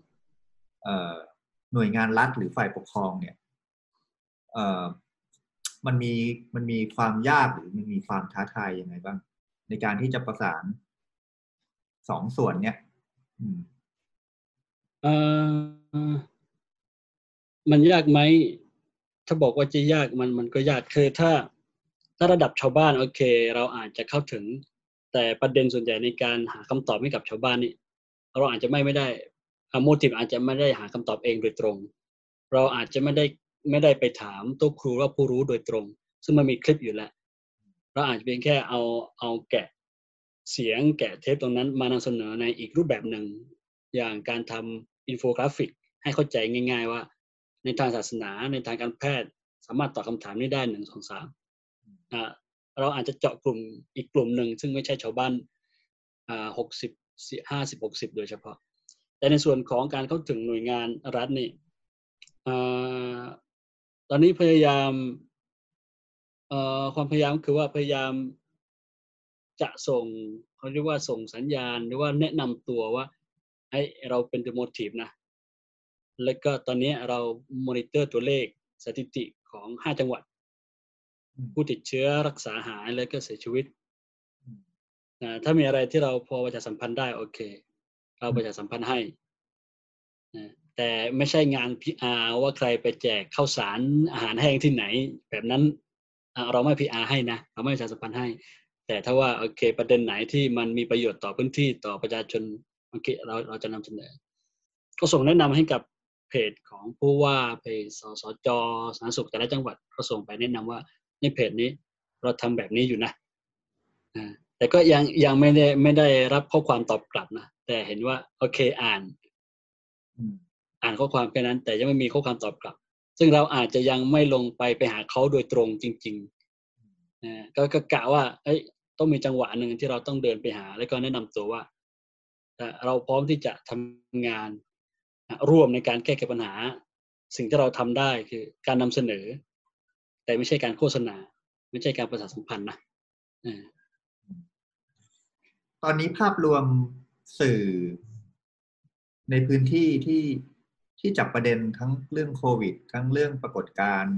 เอ่อหน่วยงานรัฐหรือฝ่ายปกครองเนี่ยเอ่อ มันมีมันมีความยากหรือมันมีความท้าทายยังไงบ้าง ในการที่จะประสานสองส่วนเนี่ยอืมเอ่อมันยากไหม ถ้าบอกว่าจะยากมันมันก็ยากคือถ้า ถ้าระดับชาวบ้าน โอเค เราอาจจะเข้าถึง แต่ประเด็นส่วนใหญ่ในการหาคำตอบให้กับชาวบ้านนี่เราอาจจะไม่ไม่ได้โมทีฟอาจจะไม่ได้หาคำตอบเองโดยตรง เราอาจจะไม่ได้ ไม่ได้ไปถามตัวครูว่าผู้รู้โดยตรง ซึ่งมันมีคลิปอยู่แล้วเราอาจจะเพียงแค่เอาเอาแกะเสียงแกะเทปตรงนั้นมานำเสนอในอีกรูปแบบหนึ่ง อย่างการทำอินโฟกราฟิก ให้เข้าใจง่าย ๆ ว่า ในทางศาสนาในทางการแพทย์ สามารถตอบคำถามนี้ได้หนึ่งสองสามเราอาจจะเจาะกลุ่มอีกกลุ่มหนึ่ง ซึ่งไม่ใช่ชาวบ้านหกสิบห้าสิบหกสิบโดยเฉพาะ แต่ในส่วนของการเข้าถึงหน่วยงานรัฐนี่ ตอนนี้พยายามเอ่อความพยายามคือว่าพยายามจะส่งเขาเรียกว่าส่งสัญญาณหรือว่าแนะนำตัวว่าไอ้เราเป็น the motive นะ แล้วก็ตอนนี้เรามอนิเตอร์ตัวเลขสถิติของห้าจังหวัดอืมผู้ติดเชื้อรักษาหายแล้วก็เสียชีวิตอืมอ่าถ้ามีอะไรที่เราพอประชาสัมพันธ์ได้โอเค เราประชาสัมพันธ์ให้นะ แต่ไม่ใช่งาน PR ว่าใครไปแจกข้าวสารอาหารแห้งที่ไหน แบบนั้นเราไม่ PR ให้นะ เราไม่ประชาสัมพันธ์ให้ แต่ถ้าว่าโอเคประเด็นไหนที่มันมีประโยชน์ต่อพื้นที่ต่อประชาชนโอเคเราเราจะนำเสนอ ก็ส่งแนะนำให้กับเพจของผู้ว่าเพจสสจสาธารณสุขแต่ละจังหวัดก็ส่งไปแนะนำว่าในเพจนี้เราทำแบบนี้อยู่นะแต่ก็ยังยังไม่ได้ไม่ได้รับข้อความตอบกลับนะแต่เห็นว่าโอเคอ่าน อ่านข้อความแค่นั้น แต่ยังไม่มีข้อความตอบกลับ ซึ่งเราอาจจะยังไม่ลงไปไปหาเขาโดยตรงจริงๆนะก็ก็กะว่าเอ้ยต้องมีจังหวะหนึ่งที่เราต้องเดินไปหา แล้วก็แนะนำตัวว่าเราพร้อมที่จะทำงานร่วมในการแก้ไขปัญหา สิ่งที่เราทำได้คือการนำเสนอ แต่ไม่ใช่การโฆษณา ไม่ใช่การประชาสัมพันธ์นะตอนนี้ภาพรวมสื่อในพื้นที่ที่ ที่จับประเด็นทั้งเรื่องโควิด ทั้งเรื่องปรากฏการณ์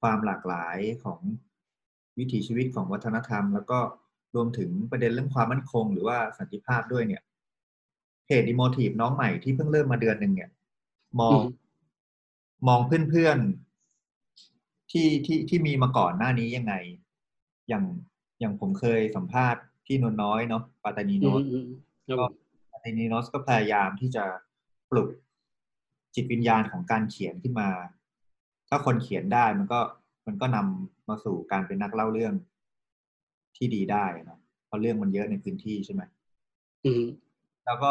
ความหลากหลายของวิถีชีวิตของวัฒนธรรม แล้วก็รวมถึงประเด็นเรื่องความมั่นคง หรือว่าสันติภาพด้วยเนี่ยเพจดิโมทีฟน้องใหม่ที่เพิ่งเริ่มมาเดือนหนึ่งเนี่ย มองอืมมองเพื่อนๆที่ที่ที่มีมาก่อนหน้านี้ยังไง อย่างอย่างผมเคยสัมภาษณ์พี่นวลน้อยเนาะปาตานีอืโนมตอืมครับผมปาตานีโนสก็พยายามที่จะปลุก จิตวิญญาณของการเขียนขึ้นมา ถ้าคนเขียนได้มันก็มันก็นำมาสู่การเป็นนักเล่าเรื่องที่ดีได้เนาะเพราะเรื่องมันเยอะในพื้นที่ใช่ไหมอืมแล้วก็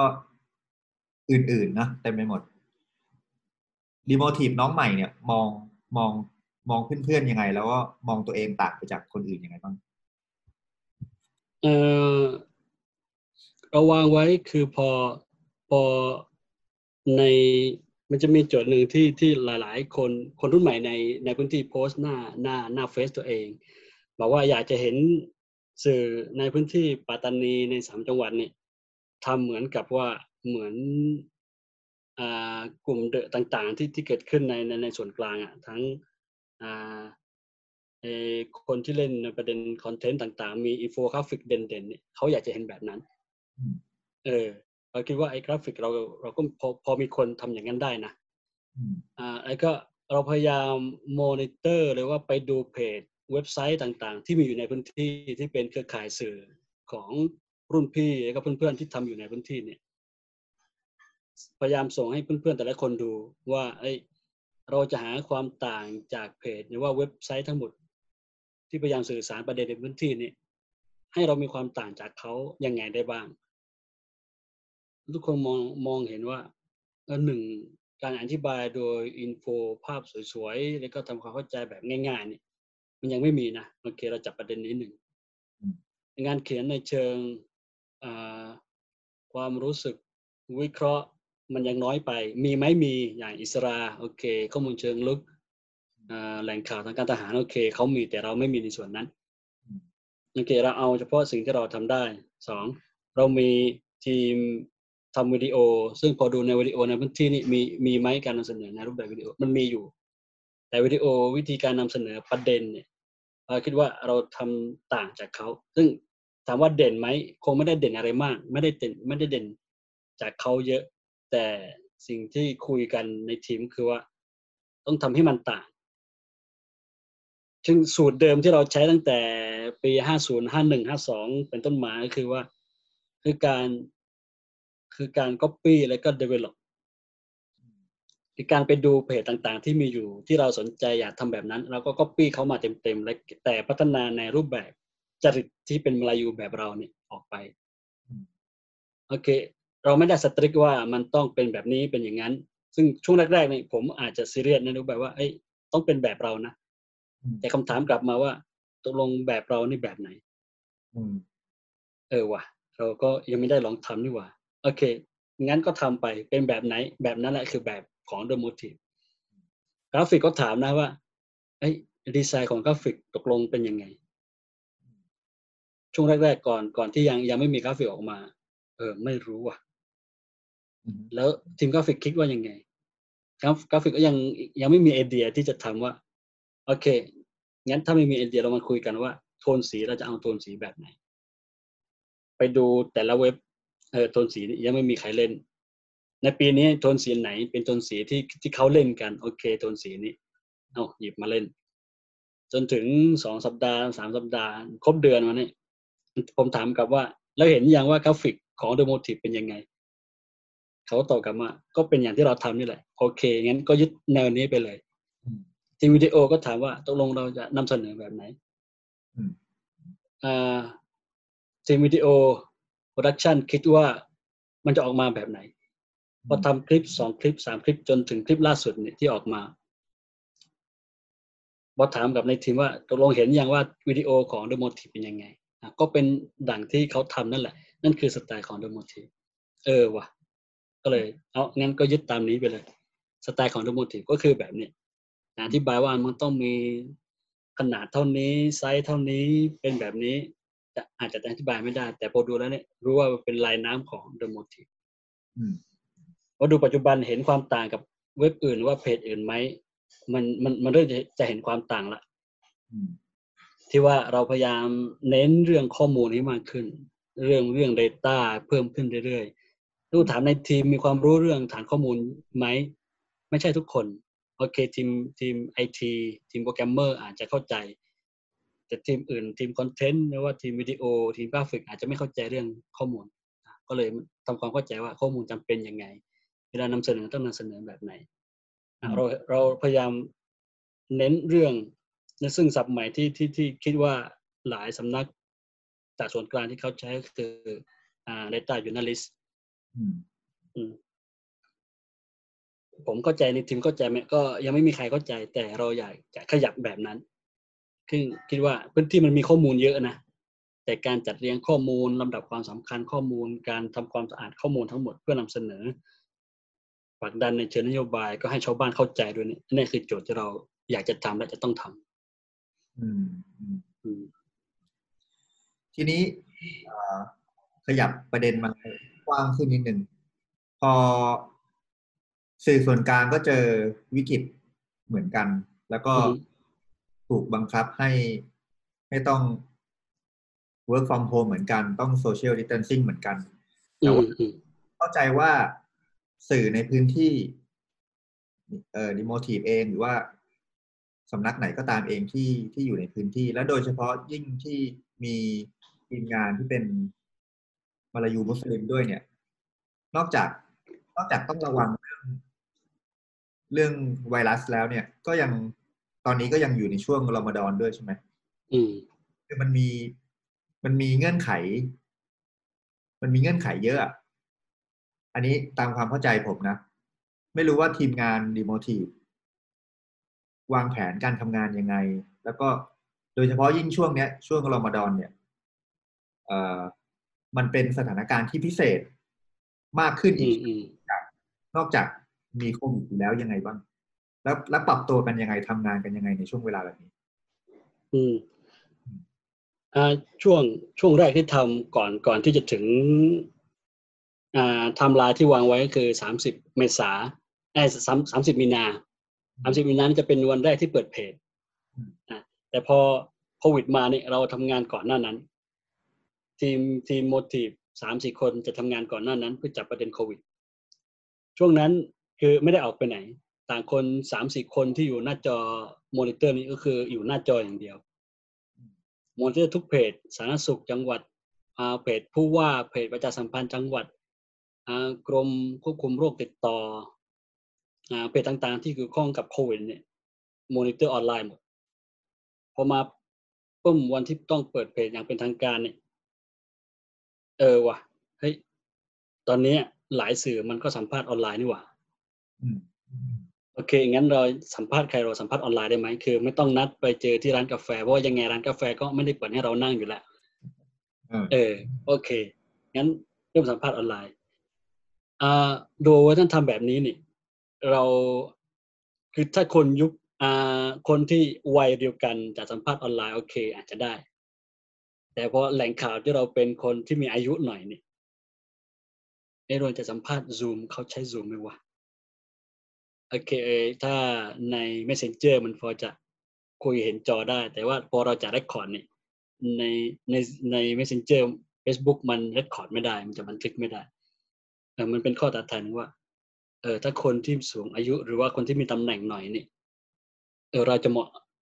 อื่นๆนะเต็มไปหมดดีโมทีฟน้องใหม่เนี่ย มองมองมองเพื่อนๆยังไง แล้วก็มองตัวเองต่างไปจากคนอื่นยังไงบ้างเออเราวางไว้คือพอพอใน มันจะมีโจทย์หนึ่งที่ที่หลาย ๆ คนคนรุ่นใหม่ในในพื้นที่โพสต์หน้าหน้าหน้าเฟซตัวเอง บอกว่าอยากจะเห็นสื่อในพื้นที่ปัตตานีในสามจังหวัดเนี่ยทำเหมือนกับว่าเหมือนกลุ่ม The ต่าง ๆ ที่ที่เกิดขึ้นในในในส่วนกลางอะทั้งคนที่เล่นในประเด็น content ต่าง ๆ มีอินโฟกราฟิกเด่นๆเนี่ยเขาอยากจะเห็นแบบนั้น เออ เราคิดว่าไอ้กราฟิกเราเราก็พอพอมีคนทำอย่างนั้นได้นะอ่าไอ้ก็เราพยายามมอนิเตอร์หรือว่าไปดูเพจเว็บไซต์ต่างๆ ที่มีอยู่ในพื้นที่ที่เป็นเครือข่ายสื่อของรุ่นพี่แล้วก็เพื่อนๆที่ทำอยู่ในพื้นที่เนี่ย พยายามส่งให้เพื่อนๆแต่ละคนดูว่าไอ้เราจะหาความต่างจากเพจหรือว่าเว็บไซต์ทั้งหมด ที่พยายามสื่อสารประเด็นในพื้นที่นี้ให้เรามีความต่างจากเขายังไงได้บ้าง ทุกคนมองมองเห็นว่าหนึ่งการอธิบายโดยอินโฟภาพสวยๆ แล้วก็ทำความเข้าใจแบบง่ายๆนี่มันยังไม่มีนะโอเคเราจับประเด็นนี้หนึ่งงานเขียนในเชิงความรู้สึกวิเคราะห์มันยังน้อยไป มีไหมมีอย่างอิสราโอเค ข้อมูลเชิงลึกแหล่งข่าวทางการทหารโอเคเขามีแต่เราไม่มีในส่วนนั้นโอเคเราเอาเฉพาะสิ่งที่เราทำได้สองเรามีทีม ทำวิดีโอ ซึ่งพอดูในวิดีโอในพื้นที่นี่มีมีไหมการนำเสนอในรูปแบบวิดีโอมันมีอยู่ แต่วิดีโอวิธีการนำเสนอประเด็นเนี่ยเราคิดว่าเราทำต่างจากเขา ซึ่งถามว่าเด่นไหมคงไม่ได้เด่นอะไรมาก ไม่ได้เด่นไม่ได้เด่นจากเขาเยอะ แต่สิ่งที่คุยกันในทีมคือว่า ต้องทำให้มันต่าง ซึ่งสูตรเดิมที่เราใช้ตั้งแต่ปีห้าศูนย์ห้าหนึ่งห้าสองเป็นต้นมาก็คือว่า คือการ คือการ Copy และก็ Develop คือการไปดูเพจต่างๆ ที่มีอยู่ที่เราสนใจอยากทำแบบนั้น เราก็ Copy เขามาเต็มๆและแต่พัฒนาในรูปแบบจริตที่เป็นมาลายูแบบเราเนี่ยออกไปโอเค เราไม่ได้สตริกว่ามันต้องเป็นแบบนี้เป็นอย่างนั้น ซึ่งช่วงแรกๆเนี่ยผมอาจจะซีเรียสในรูปแบบว่าเอ้ยต้องเป็นแบบเรานะแต่คำถามกลับมาว่าตกลงแบบเรานี่แบบไหนเออว่ะ เราก็ยังไม่ได้ลองทำนี่ว่า โอเค งั้นก็ทำไปเป็นแบบไหน แบบนั้นแหละคือแบบของ The Motive กราฟิกก็ถามนะว่าไอ้ดีไซน์ของกราฟิกตกลงเป็นยังไง ช่วงแรกๆก่อนก่อนที่ยังยังไม่มีกราฟิกออกมา เออ ไม่รู้อะ แล้วทีมกราฟิกคิดว่ายังไงกราฟิกก็ยังยังไม่มีไอเดียที่จะทำว่า โอเค งั้นถ้าไม่มีไอเดียเรามาคุยกันว่า โทนสีเราจะเอาโทนสีแบบไหน ไปดูแต่ละเว็บ เออโทนสียังไม่มีใครเล่น ในปีนี้โทนสีไหนเป็นโทนสีที่ที่เขาเล่นกัน โอเคโทนสีนี้เอาหยิบมาเล่น จนถึงสองสัปดาห์สามสัปดาห์ ครบเดือนมาเนี่ยผมถามกลับว่า แล้วเห็นยังว่ากราฟิกของ The Motive เป็นยังไง เขาตอบกลับมาก็เป็นอย่างที่เราทำนี่แหละ โอเค งั้นก็ยึดแนวนี้ไปเลย ทีมวิดีโอก็ถามว่าตกลงเราจะนำเสนอแบบไหนอ่าทีมวิดีโอ production คิดว่ามันจะออกมาแบบไหน พอทำคลิปสองคลิปสามคลิปจนถึงคลิปล่าสุดเนี่ยที่ออกมาพอถามกลับในทีมว่าตกลงเห็นยังว่าวิดีโอของ The Motive เป็นยังไงก็เป็นดั่งที่เขาทำนั่นแหละ นั่นคือสไตล์ของ The Motive เออว่ะ ก็เลย เอางั้นก็ยึดตามนี้ไปเลย สไตล์ของ The Motive ก็คือแบบนี้อธิบายว่ามันต้องมีขนาดเท่านี้ไซส์เท่านี้เป็นแบบนี้ อาจจะอธิบายไม่ได้ แต่พอดูแล้วเนี่ยรู้ว่าเป็นลายน้ำของ The Motive พอดูปัจจุบันเห็นความต่างกับเว็บอื่นว่าเพจอื่นไหมมันมันมันเริ่มจะเห็นความต่างละที่ว่าเราพยายามเน้นเรื่องข้อมูลให้มากขึ้น เรื่องเรื่อง Data เพิ่มขึ้นเรื่อยๆดูถามในทีมมีความรู้เรื่องฐานข้อมูลไหม ไม่ใช่ทุกคน โอเคทีมทีมไอทีทีมโปรแกรมเมอร์อาจจะเข้าใจ แต่ทีมอื่นทีม content หรือว่าทีมวิดีโอ ทีมกราฟิกอาจจะไม่เข้าใจเรื่องข้อมูล ก็เลยทำความเข้าใจว่าข้อมูลจำเป็นยังไง เวลานำเสนอต้องนำเสนอแบบไหนเราเราพยายามเน้นเรื่องซึ่งศัพท์ใหม่ที่ที่ที่คิดว่าหลายสำนักจากส่วนกลางที่เขาใช้คือ อ่า data analyst ผมเข้าใจในทีมเข้าใจไหมก็ยังไม่มีใครเข้าใจแต่เราอยากจะขยับแบบนั้น คือคิดว่าพื้นที่มันมีข้อมูลเยอะนะแต่การจัดเรียงข้อมูลลำดับความสำคัญข้อมูล การทำความสะอาดข้อมูลทั้งหมดเพื่อนำเสนอผลักดันในเชิงนโยบายก็ให้ชาวบ้านเข้าใจด้วยนี่นี่คือโจทย์ที่เราอยากจะทำและจะต้องทำอืมอืมทีนี้เอ่อขยับประเด็นมากว้างขึ้นนิดหนึ่งพอสื่อส่วนกลางก็เจอวิกฤตเหมือนกัน แล้วก็อืม ถูกบังคับให้ให้ต้อง work from home เหมือนกันต้อง social distancing เหมือนกันอืแต่มว่าอืมเข้าใจว่าสื่อในพื้นที่ เอ่อดิโมทีฟเองหรือว่าสำนักไหนก็ตามเองที่ที่อยู่ในพื้นที่ และโดยเฉพาะยิ่งที่มีทีมงานที่เป็นมาลายูมุสลิมด้วยเนี่ย นอกจากนอกจากต้องระวังเรื่องเรื่องไวรัสแล้วเนี่ย ก็ยัง ตอนนี้ก็ยังอยู่ในช่วงรอมฎอนด้วยใช่ไหมอืมคือมันมีมันมีเงื่อนไข มันมีเงื่อนไขเยอะอะอันนี้ตามความเข้าใจผมนะ ไม่รู้ว่าทีมงานดีโมทีฟวางแผนการทำงานยังไง แล้วก็โดยเฉพาะยิ่งช่วงเนี้ย ช่วงรอมฎอนเนี่ยเอ่อมันเป็นสถานการณ์ที่พิเศษมากขึ้นอือีมกอืมนอกจากมีโควิดอยู่แล้วยังไงบ้าง แล้วแล้วปรับตัวกันยังไงทำงานกันยังไงในช่วงเวลาแบบนี้ อืมอ่าช่วงช่วงแรกที่ทำก่อนก่อนที่จะถึงอ่าไทำลายที่วางไว้ก็คือสามสิบเมษาไอ้สามสามสิบมีนาสามสิบมีนานี่จะเป็นวันแรกที่เปิดเพจอืมอะแต่พอโควิดมาเนี่ยเราทำงานก่อนหน้านั้น ทีมทีม Motive สามสี่คนจะทำงานก่อนหน้านั้นเพื่อจับประเด็นโควิด ช่วงนั้นคือไม่ได้ออกไปไหน ต่างคนสามสี่คนที่อยู่หน้าจอมอนิเตอร์นี้ก็คืออยู่หน้าจออย่างเดียวมอนิเตอร์ทุกเพจสาธารณสุขจังหวัดเพจผู้ว่าเพจประชาสัมพันธ์จังหวัดกรมควบคุมโรคติดต่ออ่าเพจต่างๆ ที่เกี่ยวข้องกับโควิดเนี่ยมอนิเตอร์ออนไลน์หมดพอมาปุ๊บวันที่ต้องเปิดเพจอย่างเป็นทางการเนี่ยเออว่ะเฮ้ยตอนนี้หลายสื่อมันก็สัมภาษณ์ออนไลน์นี่หว่า โอเค งั้นเราสัมภาษณ์ใครเราสัมภาษณ์ออนไลน์ได้ไหมคือ ไม่ต้องนัดไปเจอที่ร้านกาแฟ เพราะว่ายังไงร้านกาแฟก็ไม่ได้เปิดให้เรานั่งอยู่แล้วเออเออโอเค งั้นเริ่มสัมภาษณ์ออนไลน์ อ่า โดยว่าท่านทำแบบนี้นี่ เราคือถ้าคนยุค อ่า คนที่วัยเดียวกันจะสัมภาษณ์ออนไลน์โอเค อาจจะได้ แต่พอแหล่งข่าวที่เราเป็นคนที่มีอายุหน่อยนี่เอะเราจะสัมภาษณ์ซูมเขาใช้ซูมไหมวะ โอเคเอถ้าใน Messenger มันพอจะคุยเห็นจอได้ แต่ว่าพอเราจะ r ร c คอร์ดเนี่ยในในใน Messenger Facebook มัน r ร c คอร์ดไม่ได้ มันจะบันทึกไม่ได้เออมันเป็นข้อตัดทานว่าเออถ้าคนที่สูงอายุหรือว่าคนที่มีตำแหน่งหน่อยนี่เออเราจะเหมาะ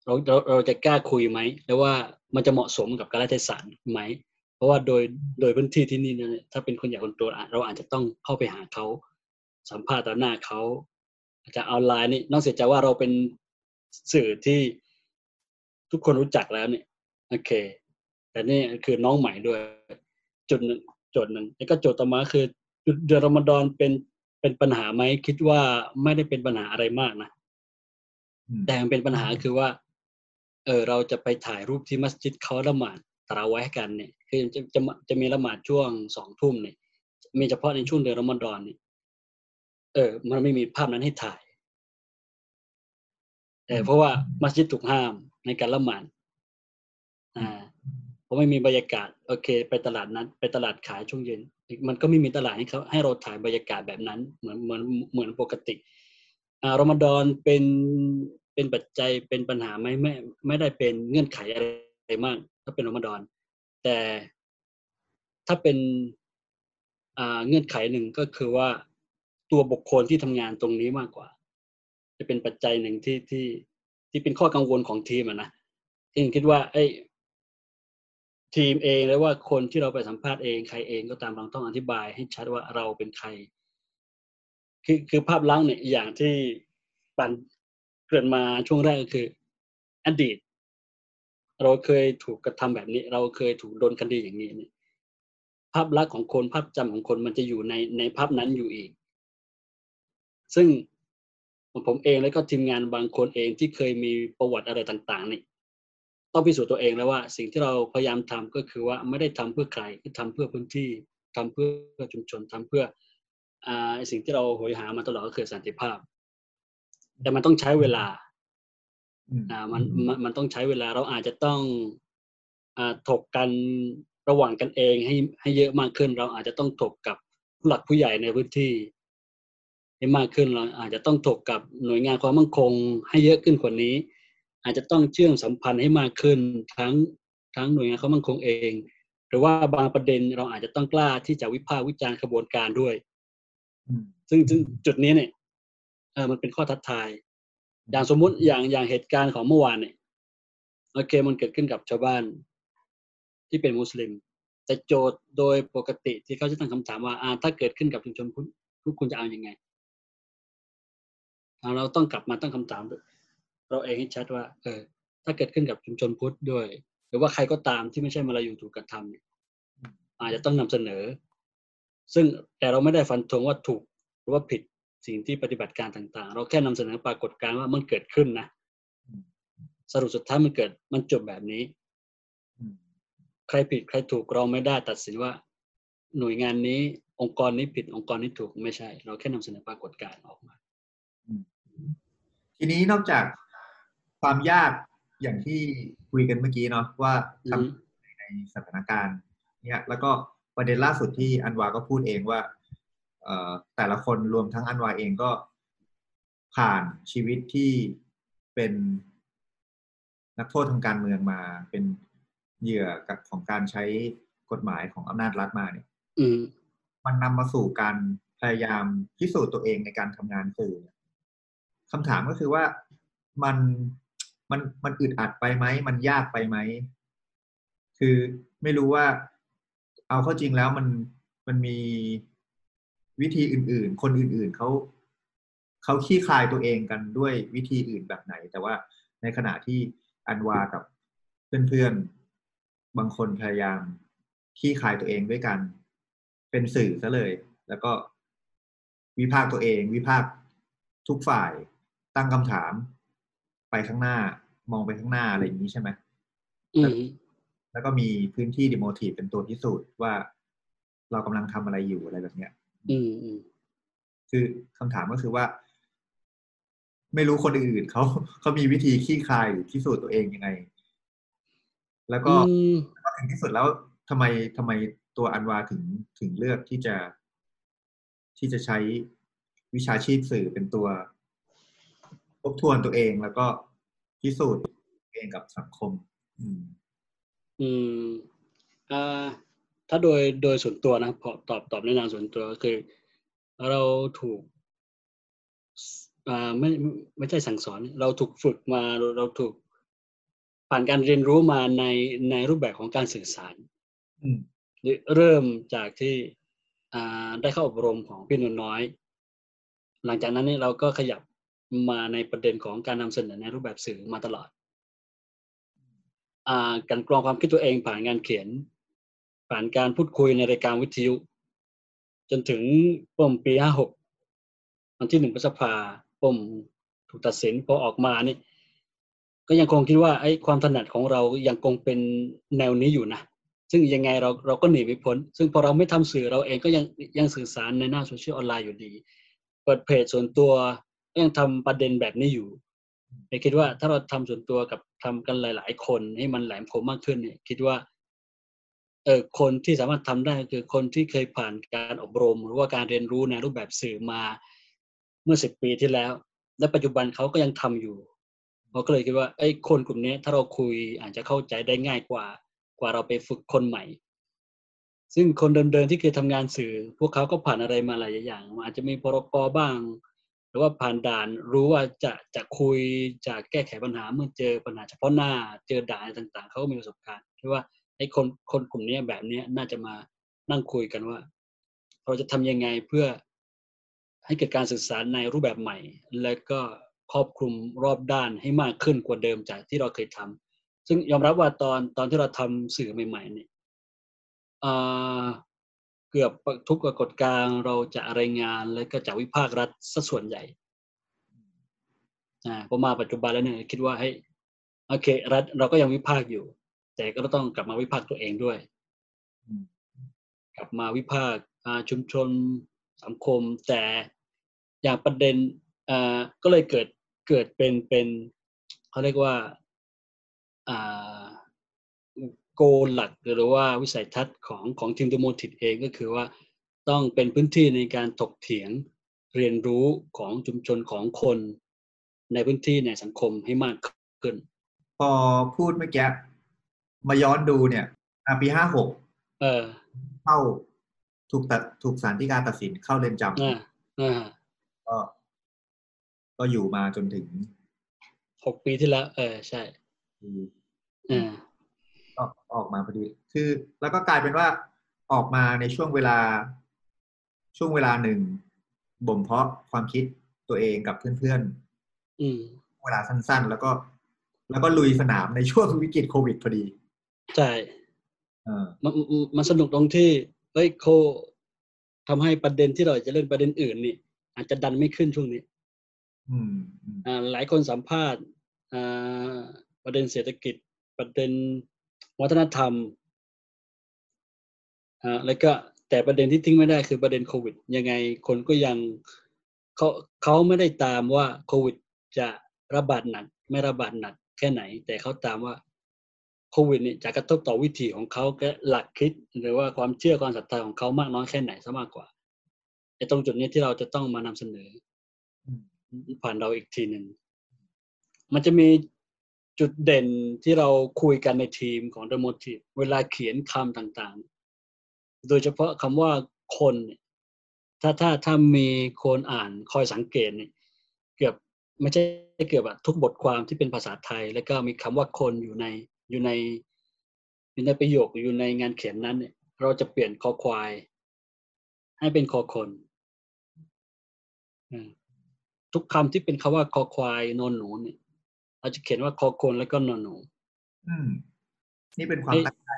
เราเราเราจะกล้าคุยไหมแล้วว่ามันจะเหมาะสมกับการรัฐศาสตร์ไหม เพราะว่าโดยโดยพื้นที่ที่นี่เนี่ยถ้าเป็นคนใหญ่คนโตเราอาจจะต้องเข้าไปหาเขาสัมภาษณ์ต่อหน้าเขา จากออนไลน์นี่นอกเสียจากว่าเราเป็นสื่อที่ทุกคนรู้จักแล้วเนี่ยโอเค แต่นี่คือน้องใหม่ด้วย จุดหนึ่งโจทย์หนึ่งแล้วก็โจทย์ต่อมาคือเดือนรอมฎอนเป็นเป็นปัญหาไหมคิดว่าไม่ได้เป็นปัญหาอะไรมากนะอืมแต่มันเป็นปัญหาคือว่า เออเราจะไปถ่ายรูปที่มัสยิดเขาละหมาดตะเราะไว้กันเนี่ย คือจะจะจะมีละหมาดช่วงสองทุ่มเนี่ยมีเฉพาะในช่วงเดือนรอมฎอนเนี่ย เออ มันไม่มีภาพนั้นให้ถ่ายเออเพราะว่ามัสยิดถูกห้ามในการละหมาดอ่าเพราะไม่มีบรรยากาศ โอเค ไปตลาดนั้น ไปตลาดขายช่วงเย็น มันก็ไม่มีตลาดให้เขาให้เราถ่ายบรรยากาศแบบนั้น เหมือนเหมือนเหมือนปกติ อ่ารอมฎอนเป็นเป็นปัจจัยเป็นปัญหาไหมไม่ ไม่ได้เป็นเงื่อนไขอะไรมาก ถ้าเป็นรอมฎอน แต่ถ้าเป็นอ่าเงื่อนไขหนึ่งก็คือว่า ตัวบุคคลที่ทำงานตรงนี้มากกว่า จะเป็นปัจจัยหนึ่งที่ที่ที่เป็นข้อกังวลของทีมอะนะที่ผมคิดว่าเอ้ทีมเองแล้วว่าคนที่เราไปสัมภาษณ์เองใครเองก็ตามเราต้องอธิบายให้ชัดว่าเราเป็นใคร คือคือภาพลักษณ์เนี่ยอย่างที่ปันเกิดมาช่วงแรกก็คือ อดีต เราเคยถูกกระทำแบบนี้ เราเคยถูกโดนคดีอย่างนี้เนี่ยภาพลักษณ์ของคนภาพจำของคนมันจะอยู่ในในภาพนั้นอยู่อีก ซึ่งผมเองแล้วก็ทีมงานบางคนเองที่เคยมีประวัติอะไรต่างๆนี่ต้องพิสูจน์ตัวเองแล้วว่า สิ่งที่เราพยายามทำก็คือว่าไม่ได้ทำเพื่อใครคือทำเพื่อพื้นที่ทำเพื่อชุมชนทำเพื่ออ่าสิ่งที่เราโหยหามาตลอดก็คือสันติภาพ แต่มันต้องใช้เวลาอืมอ่ามันมันมันต้องใช้เวลาเราอาจจะต้องถกกันระหว่างกันเองให้ให้เยอะมากขึ้น เราอาจจะต้องถกกับผู้หลักผู้ใหญ่ในพื้นที่ ให้มากขึ้นเราอาจจะต้องถกกับหน่วยงานความมั่นคง ให้เยอะขึ้นกว่านี้ อาจจะต้องเชื่อมสัมพันธ์ให้มากขึ้น ทั้งทั้งหน่วยงานความมั่นคงเอง หรือว่าบางประเด็นเราอาจจะต้องกล้าที่จะวิพากษ์วิจารณ์กระบวนการด้วยซึ่งซึ่งจุดนี้เนี่ยเออมันเป็นข้อทัดทาย อย่างสมมุติอย่างอย่างเหตุการณ์ของเมื่อวานเนี่ยโอเคมันเกิดขึ้นกับชาวบ้านที่เป็นมุสลิม แต่โจทย์โดยปกติที่เขาจะตั้งคำถามว่าอ่าถ้าเกิดขึ้นกับชุมชนพุทธทุกคุณจะเอาอยัางไง เราต้องกลับมาตั้งคำถามเราเองให้ชัดว่าเออถ้าเกิดขึ้นกับชุมชนพุทธด้วย หรือว่าใครก็ตามที่ไม่ใช่มาลายูถูกกระทำเนี่ยอาจจะต้องนำเสนอ ซึ่งแต่เราไม่ได้ฟันธงว่าถูกหรือว่าผิดสิ่งที่ปฏิบัติการต่าง ๆ เราแค่นำเสนอปรากฏการณ์ว่ามันเกิดขึ้นนะสรุปสุดท้ายมันเกิดมันจบแบบนี้ใครผิดใครถูกเราไม่ได้ตัดสินว่า หน่วยงานนี้องค์กรนี้ผิดองค์กรนี้ถูกไม่ใช่ เราแค่นำเสนอปรากฏการณ์ออกมา ทีนี้นอกจากความยากอย่างที่คุยกันเมื่อกี้เนาะว่าทำในสถานการณ์เนี่ยแล้วก็ประเด็นล่าสุดที่อันวาก็พูดเองว่าแต่ละคนรวมทั้งอันวาเองก็ผ่านชีวิตที่เป็นนักโทษทางการเมืองมา เป็นเหยื่อกับของการใช้กฎหมายของอำนาจรัฐมาเนี่ยมันนำมาสู่การพยายามพิสูจน์ตัวเองในการทำงานสื่อ คำถามก็คือว่ามันมันมันอึดอัดไปไหม มันยากไปไหม คือไม่รู้ว่าเอาเข้าจริงแล้วมันมันมีวิธีอื่น ๆ คนอื่น ๆเขาเขาขี้คลายตัวเองกันด้วยวิธีอื่นแบบไหน แต่ว่าในขณะที่อันวากับเพื่อนๆบางคนพยายามขี้คลายตัวเองด้วยกัน เป็นสื่อซะเลย แล้วก็วิพากตัวเอง วิพากทุกฝ่าย ตั้งคำถาม ไปข้างหน้า มองไปข้างหน้าอะไรอย่างนี้ใช่ไหมแล้วก็มีพื้นที่ดิโมทีฟเป็นตัวพิสูจน์ว่า เรากำลังทำอะไรอยู่อะไรแบบเนี้ย อืมคือคำถามก็คือว่า ไม่รู้คนอื่นเขาเขามีวิธีขี้คายหรือพิสูจน์ตัวเองยังไง แล้วก็ก็ถึงที่สุดแล้วทำไมทำไมตัวอันวาถึงถึงเลือกที่จะที่จะใช้วิชาชีพสื่อเป็นตัว ทบทวนตัวเองแล้วก็พิสูจน์เองกับสังคม อืม อืมอ่าถ้าโดยโดยส่วนตัวนะพอตอบตอบในนามส่วนตัวก็คือ เราถูกอ่าไม่ไม่ใช่สั่งสอน เราถูกฝึกมาเราเราถูกผ่านการเรียนรู้มาในในรูปแบบของการสื่อสารเริ่มจากที่ได้เข้าอบรมของพี่นุ่นน้อย หลังจากนั้นนี่เราก็ขยับ มาในประเด็นของการนำเสนอในรูปแบบสื่อมาตลอดอการกรองความคิดตัวเองผ่านงานเขียน ผ่านการพูดคุยในรายการวิทยุ จนถึงปมปีห้าหกวันที่หนึ่งพฤษภาปมถูกตัดสินพอออกมานี่ ก็ยังคงคิดว่าไอ้ความถนัดของเรายังคงเป็นแนวนี้อยู่นะซึ่งยังไงเราเราก็หนีไม่พ้น ซึ่งพอเราไม่ทำสื่อเราเองก็ยังยังสื่อสารในหน้าโซเชียลออนไลน์อยู่ดี เปิดเพจส่วนตัว ยังทำประเด็นแบบนี้อยู่ไม่คิดว่าถ้าเราทำส่วนตัวกับทำกันหลาย ๆ คนให้มันแหลมคมมากขึ้นเนี่ย คิดว่า เออคนที่สามารถทำได้คือคนที่เคยผ่านการอบรม หรือว่าการเรียนรู้ในรูปแบบสื่อมาเมื่อสิบปีที่แล้ว และปัจจุบันเขาก็ยังทำอยู่เราก็เลยคิดว่าไอ้คนกลุ่มนี้ถ้าเราคุยอาจจะเข้าใจได้ง่ายกว่า กว่าเราไปฝึกคนใหม่ ซึ่งคนเดิมๆที่เคยทำงานสื่อ พวกเขาก็ผ่านอะไรมาหลายอย่างอาจจะมีพรกบ้าง หรือว่าผ่านด่านรู้ว่าจะจะคุยจะแก้ไขปัญหาเมื่อเจอปัญหาเฉพาะหน้าเจอด่านต่าง ๆเขาก็มีประสบการณ์ที่ว่าไอ้คนคนกลุ่มนี้แบบนี้น่าจะมานั่งคุยกันว่า เราจะทำยังไงเพื่อให้เกิดการศึกษารในรูปแบบใหม่ และก็ครอบคลุมรอบด้านให้มากขึ้นกว่าเดิมจากที่เราเคยทำซึ่งยอมรับว่าตอนตอนที่เราทำสื่อใหม่ๆเนี่ย เกือบทุกปรากฏการเราจะรายงานและก็จะวิพากษ์รัฐซะส่วนใหญ่อ่าพอมาปัจจุบันแล้วเนี่ยคิดว่าให้โอเค รัฐเราก็ยังวิพากษ์อยู่ แต่ก็ต้องกลับมาวิพากษ์ตัวเองด้วย กลับมาวิพากษ์ชุมชนสังคม แต่อย่างประเด็นก็เลยเกิดเกิดเป็นเป็นเขาเรียกว่าอ่า โกหลักหรือว่าวิสัยทัศน์ของของทีมดโมทิดเองก็คือว่าต้องเป็นพื้นที่ในการถกเถียงเรียนรู้ของชุมชนของคนในพื้นที่ในสังคมให้มากขึ้น พอพูดเมื่อกี้มาย้อนดูเนี่ยปีห้าหกเออเข้าถูกตัดถูกสารที่การตัดสินเข้าเรือนจำอ่าอ่าก็ก็อยู่มาจนถึงหกปีที่แล้ว เออใช่อ่า ก็ออกมาพอดี คือ แล้วก็กลายเป็นว่าออกมาในช่วงเวลาช่วงเวลาหนึ่งบ่มเพาะความคิดตัวเองกับเพื่อนๆเวลาสั้นๆ แล้วก็ แล้วก็ลุยสนามในช่วงวิกฤตโควิดพอดีใช่มันมันสนุกตรงที่เฮ้ยโคทำให้ประเด็นที่เราจะเล่นประเด็นอื่นนี่ อาจจะดันไม่ขึ้นช่วงนี้ อืมอ่าหลายคนสัมภาษณ์อ่าประเด็นเศรษฐกิจประเด็น วัฒนธรรมอ่าแล้วก็แต่ประเด็นที่ทิ้งไม่ได้คือประเด็นโควิด ยังไงคนก็ยังเขาเขาไม่ได้ตามว่าโควิด จะระบาดหนักไม่ระบาดหนักแค่ไหน แต่เขาตามว่าโควิดนี่จะกระทบต่อวิถีของเขาแค่หลักคิด หรือว่าความเชื่อความศรัทธาของเขามากน้อยแค่ไหนซะมากกว่าไอ้ตรงจุดนี้ที่เราจะต้องมานำเสนอผ่านเราอีกทีหนึ่งมันจะมี จุดเด่นที่เราคุยกันในทีมของ The m o t i v เวลาเขียนคำต่างๆ โดยเฉพาะคำว่าคนถ้าถ้าถ้ามีคนอ่านคอยสังเกตเนี่ยเกือบไม่ใช่เกือบอะทุกบทความที่เป็นภาษาไทย แล้วก็มีคำว่าคนอยู่ในอยู่ในอยู่ในประโยคอยู่ในงานเขียนนั้นเนี่ยเราจะเปลี่ยนคอควาย ให้เป็นคอคนทุกคำที่เป็นคำว่าคอควายนอนหนูเนี่ย เราจะเขียนว่าคอคนแล้วก็นอนหนูนี่เป็นความตั้งใจ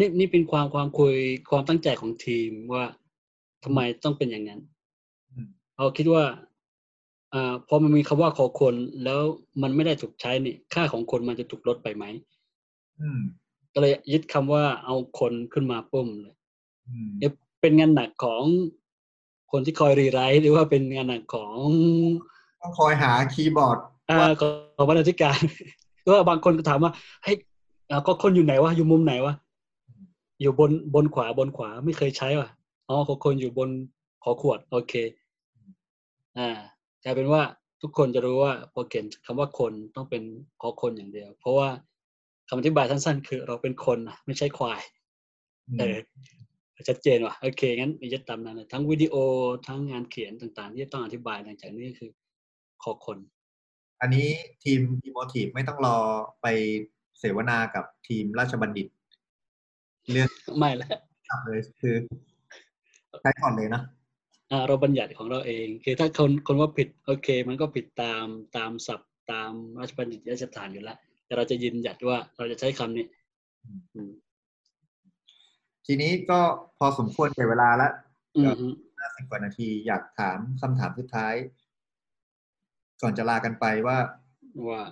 นี่นี่เป็นความความคุยความตั้งใจของทีมว่าทำไมต้องเป็นอย่างนั้นเราคิดว่าอ่าพอมันมีคำว่าคอคนแล้วมันไม่ได้ถูกใช้นี่ค่าของคนมันจะถูกลดไปไหมก็เลยยึดคำว่าเอาคนขึ้นมาปุ่มเลยเป็นงานหนักของคนที่คอย rewrite หรือว่าเป็นงานหนักของต้องคอยหาคีย์บอร์ดอ่า ของบรรณาธิการ ก็บางคนก็ถามว่าเฮ้ยก็คนอยู่ไหนวะอยู่มุมไหนวะอยู่บนบนขวาบนขวาไม่เคยใช้ว่ะอ๋อคนอยู่บนขอขวด โอเค อ่ากลายเป็นว่าทุกคนจะรู้ว่าพอเขียนคำว่าคนต้องเป็นคอคนอย่างเดียว เพราะว่าคำอธิบายสั้นๆ คือเราเป็นคนไม่ใช่ควายเออชัดเจนว่ะโอเคงั้นมีจะตามนั้นทั้งวิดีโอทั้งงานเขียนต่าง ๆ ที่ต้องอธิบายหลังจากนี้คือขอคน อันนี้ทีมดีโมทีฟไม่ต้องรอไปเสวนากับทีมราชบัณฑิต เรื่องไม่แล้วเลยคือใช้ก่อนเลยนะเราบัญญัติของเราเอง คือถ้าคนคนว่าผิดโอเค มันก็ผิดตามตามศัพท์ตามราชบัณฑิตยสถานอยู่แล้วแต่เราจะยืนหยัดว่าเราจะใช้คำนี้ทีนี้ก็พอสมควรแก่เวลาแล้วห้าสิบกว่านาทีอยากถามคำถามสุดท้าย ก่อนจะลากันไปว่าว่า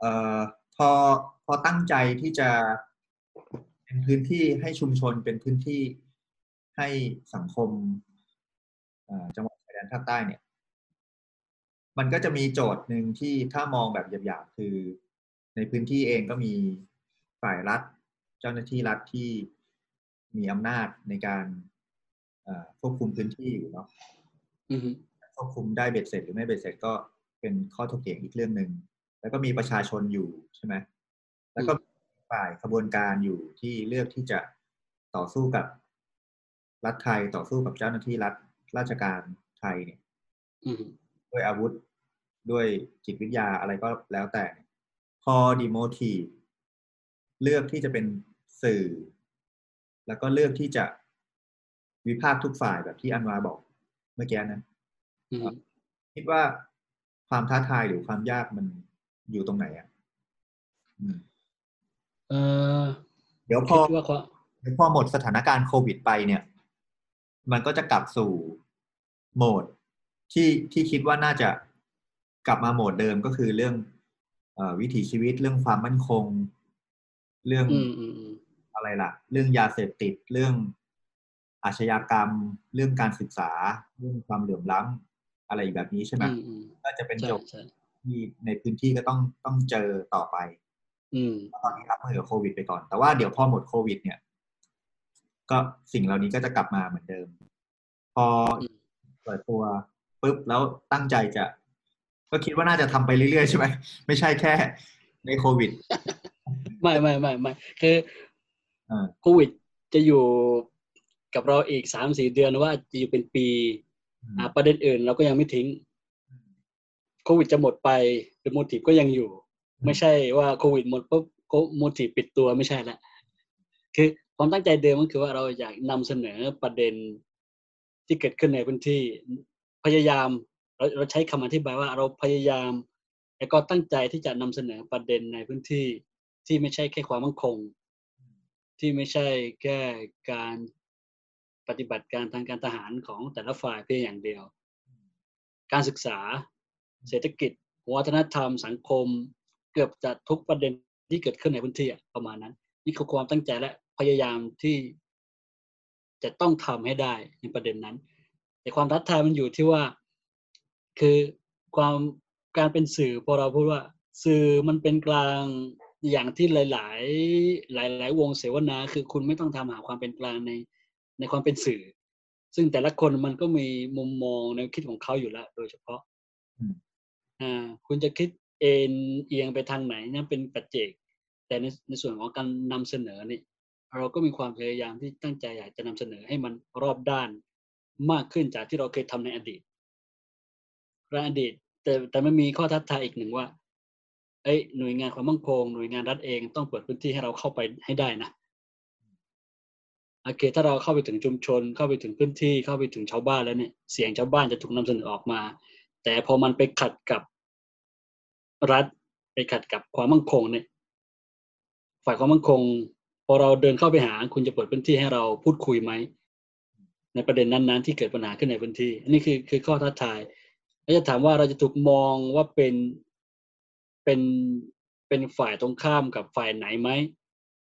เอ่อพอพอตั้งใจที่จะเป็นพื้นที่ให้ชุมชนเป็นพื้นที่ให้สังคมจังหวัดชายแดนภาคใต้เนี่ย มันก็จะมีโจทย์หนึ่งที่ถ้ามองแบบหยาบๆคือ ในพื้นที่เองก็มีฝ่ายรัฐ เจ้าหน้าที่รัฐที่มีอำนาจในการควบคุมพื้นที่อยู่เนาะควบคุมได้เบ็ดเสร็จหรือไม่เบ็ดเสร็จก็ เป็นข้อถกเถียงอีกเรื่องหนึ่งแล้วก็มีประชาชนอยู่ใช่ไหมแล้วก็ฝ่ายขบวนการอยู่ที่เลือกที่จะต่อสู้กับรัฐไทยต่อสู้กับเจ้าหน้าที่รัฐราชการไทยเนี่ยด้วยอาวุธด้วยจิตวิทยาอะไรก็แล้วแต่ พอดีโมทีเลือกที่จะเป็นสื่อ แล้วก็เลือกที่จะวิพากษ์ทุกฝ่ายแบบที่อันวาบอกเมื่อกี้นะคิดว่า ความท้าทายหรือความยากมันอยู่ตรงไหนอะเดี๋ยวพอเดี๋ยวพอหมดสถานการณ์โควิดไปเนี่ย มันก็จะกลับสู่โหมดที่ที่คิดว่าน่าจะกลับมาโหมดเดิมก็คือเรื่องอวิถีชีวิตเรื่องความมั่นคง เรื่องอะไรล่ะ เรื่องยาเสพติดเรื่องอาชญากรรม เรื่องการศึกษา เรื่องความเหลื่อมล้ำ อะไรแบบนี้ใช่ไหมก็จะเป็นโจทย์ที่ในพื้นที่ก็ต้องต้องเจอต่อไป อืมตอนนี้รับมือกับโควิดไปก่อน แต่ว่าเดี๋ยวพอหมดโควิด เนี่ย ก็สิ่งเหล่านี้ก็จะกลับมาเหมือนเดิม พออืมเปิดตัวปุ๊บแล้วตั้งใจจะ ก็คิดว่าน่าจะทำไปเรื่อยๆใช่ไหมไม่ใช่แค่ ในโควิด ไม่ไม่ไม่ไม่คืออ่าโควิดจะอยู่กับเราอีกสามสี่เดือนหรือว่าจะอยู่เป็นปีอ่า ประเด็นอื่นเราก็ยังไม่ทิ้งโควิดจะหมดไปแต่โมทีฟก็ยังอยู่ ไม่ใช่ว่าโควิดหมดปุ๊บโมทีฟปิดตัวไม่ใช่ละคือความตั้งใจเดิมก็คือว่าเราอยากนำเสนอประเด็นที่เกิดขึ้นในพื้นที่พยายามเราเราใช้คำอธิบายว่าเราพยายาม แล้วก็ตั้งใจที่จะนำเสนอประเด็นในพื้นที่ที่ไม่ใช่แค่ความมั่นคง ที่ไม่ใช่แค่การ ปฏิบัติการทางการทหารของแต่ละฝ่ายเพียงอย่างเดียว การศึกษา เศรษฐกิจ วัฒนธรรม สังคม เกือบจะทุกประเด็นที่เกิดขึ้นในพื้นที่อะประมาณนั้น นี่คือความตั้งใจและพยายามที่จะต้องทำให้ได้ในประเด็นนั้น แต่ความท้าทายมันอยู่ที่ว่า คือความการเป็นสื่อพอเราพูดว่า สื่อมันเป็นกลางอย่างที่หลาย ๆ หลาย ๆ วงเสวนา คือคุณไม่ต้องทำหาความเป็นกลางใน ในความเป็นสื่อ ซึ่งแต่ละคนมันก็มีมุมมองแนวคิดของเขาอยู่แล้ว โดยเฉพาะอืมอ่าคุณจะคิดเอ็นเอียงไปทางไหนนั่นเป็นปัจเจก แต่ในในส่วนของการนำเสนอนี่เราก็มีความพยายามที่ตั้งใจอยากจะนำเสนอให้มันรอบด้านมากขึ้นจากที่เราเคยทำในอดีตในอดีต แต่แต่มันมีข้อท้าทายอีกหนึ่งว่าเอ้ยหน่วยงานความมั่นคงหน่วยงานรัฐเองต้องเปิดพื้นที่ให้เราเข้าไปให้ได้นะ โอเค ถ้าเราเข้าไปถึงชุมชน เข้าไปถึงพื้นที่ เข้าไปถึงชาวบ้านแล้วเนี่ย เสียงชาวบ้านจะถูกนำเสนอออกมา แต่พอมันไปขัดกับรัฐ ไปขัดกับความมั่นคงเนี่ย ฝ่ายความมั่นคง พอเราเดินเข้าไปหา คุณจะเปิดพื้นที่ให้เราพูดคุยไหม ในประเด็นนั้นๆ ที่เกิดปัญหาขึ้นในพื้นที่ อันนี้คือคือข้อท้าทาย แล้วจะถามว่าเราจะถูกมองว่าเป็นเป็นเป็นฝ่ายตรงข้ามกับฝ่ายไหนไหม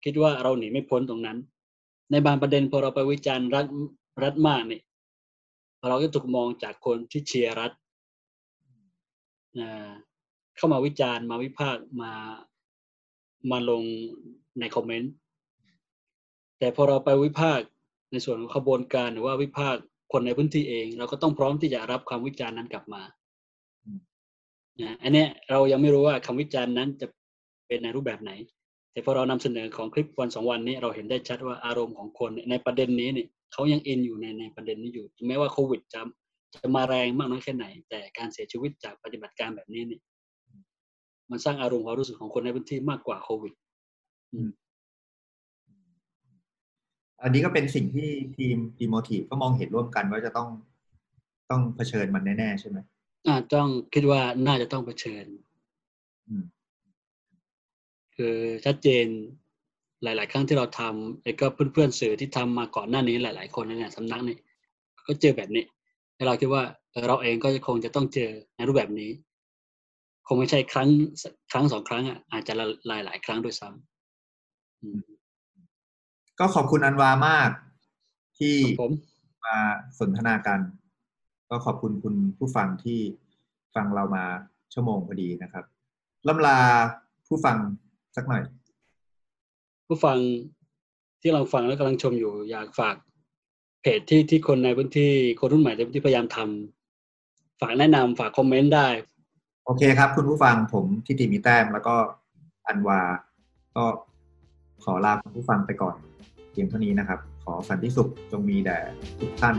คิดว่าเราหนีไม่พ้นตรงนั้น ในบางประเด็นพอเราไปวิจารณ์รัฐรัฐมากเนี่ยเราก็ถูกมองจากคนที่เชียร์รัฐอ่าเข้ามาวิจารณ์มาวิพากษ์มามาลงในคอมเมนต์แต่พอเราไปวิพากษ์ในส่วนของขบวนการหรือว่าวิพากษ์คนในพื้นที่เอง เราก็ต้องพร้อมที่จะรับคำวิจารณ์นั้นกลับมาอืมนะอันเนี้ยเรายังไม่รู้ว่าคำวิจารณ์นั้นจะเป็นในรูปแบบไหน แต่พอเรานำเสนอของคลิปวันสองวันนี้เราเห็นได้ชัดว่าอารมณ์ของคนเนี่ยในประเด็นนี้เนี่ยเขายังอินอยู่ในในประเด็นนี้อยู่ถึงแม้ว่าโควิดจะจะมาแรงมากน้อยแค่ไหน แต่การเสียชีวิตจากปฏิบัติการแบบนี้เนี่ยมันสร้างอารมณ์ความรู้สึกของคนในพื้นที่มากกว่าโควิดอันนี้ก็เป็นสิ่งที่ทีมทีมโมทีฟก็มองเห็นร่วมกันว่าจะต้องต้องเผชิญมันแน่ๆใช่ไหมอ่าต้องคิดว่าน่าจะต้องเผชิญอืม คือชัดเจนหลาย ๆ ครั้งที่เราทำแล้วก็เพื่อน ๆ สื่อที่ทำมาก่อนหน้านี้หลาย ๆคนในเนี่ยสำนักนี่ก็เจอแบบนี้แล้วเราคิดว่าเออเราเองก็คงจะต้องเจอในรูปแบบนี้ คงไม่ใช่ครั้งครั้งสองครั้งอะอาจจะหลายหลายๆครั้งด้วยซ้ำอืมก็ขอบคุณอันวามากที่ครับผมมาสนทนากัน ก็ขอบคุณคุณผู้ฟังที่ฟังเรามาชั่วโมงพอดีนะครับล่ำลาผู้ฟัง สักหน่อย ผู้ฟังที่เราฟังและกำลังชมอยู่ อยากฝากเพจที่ที่คนในพื้นที่คนรุ่นใหม่ในพื้นที่พยายามทำฝากแนะนำฝากคอมเมนต์ได้ โอเคครับ คุณผู้ฟังผมทิติมีแต้มแล้วก็อันวา ก็ขอลาคุณผู้ฟังไปก่อนเพียงเท่านี้นะครับ ขอสันติสุขจงมีแด่ทุกท่าน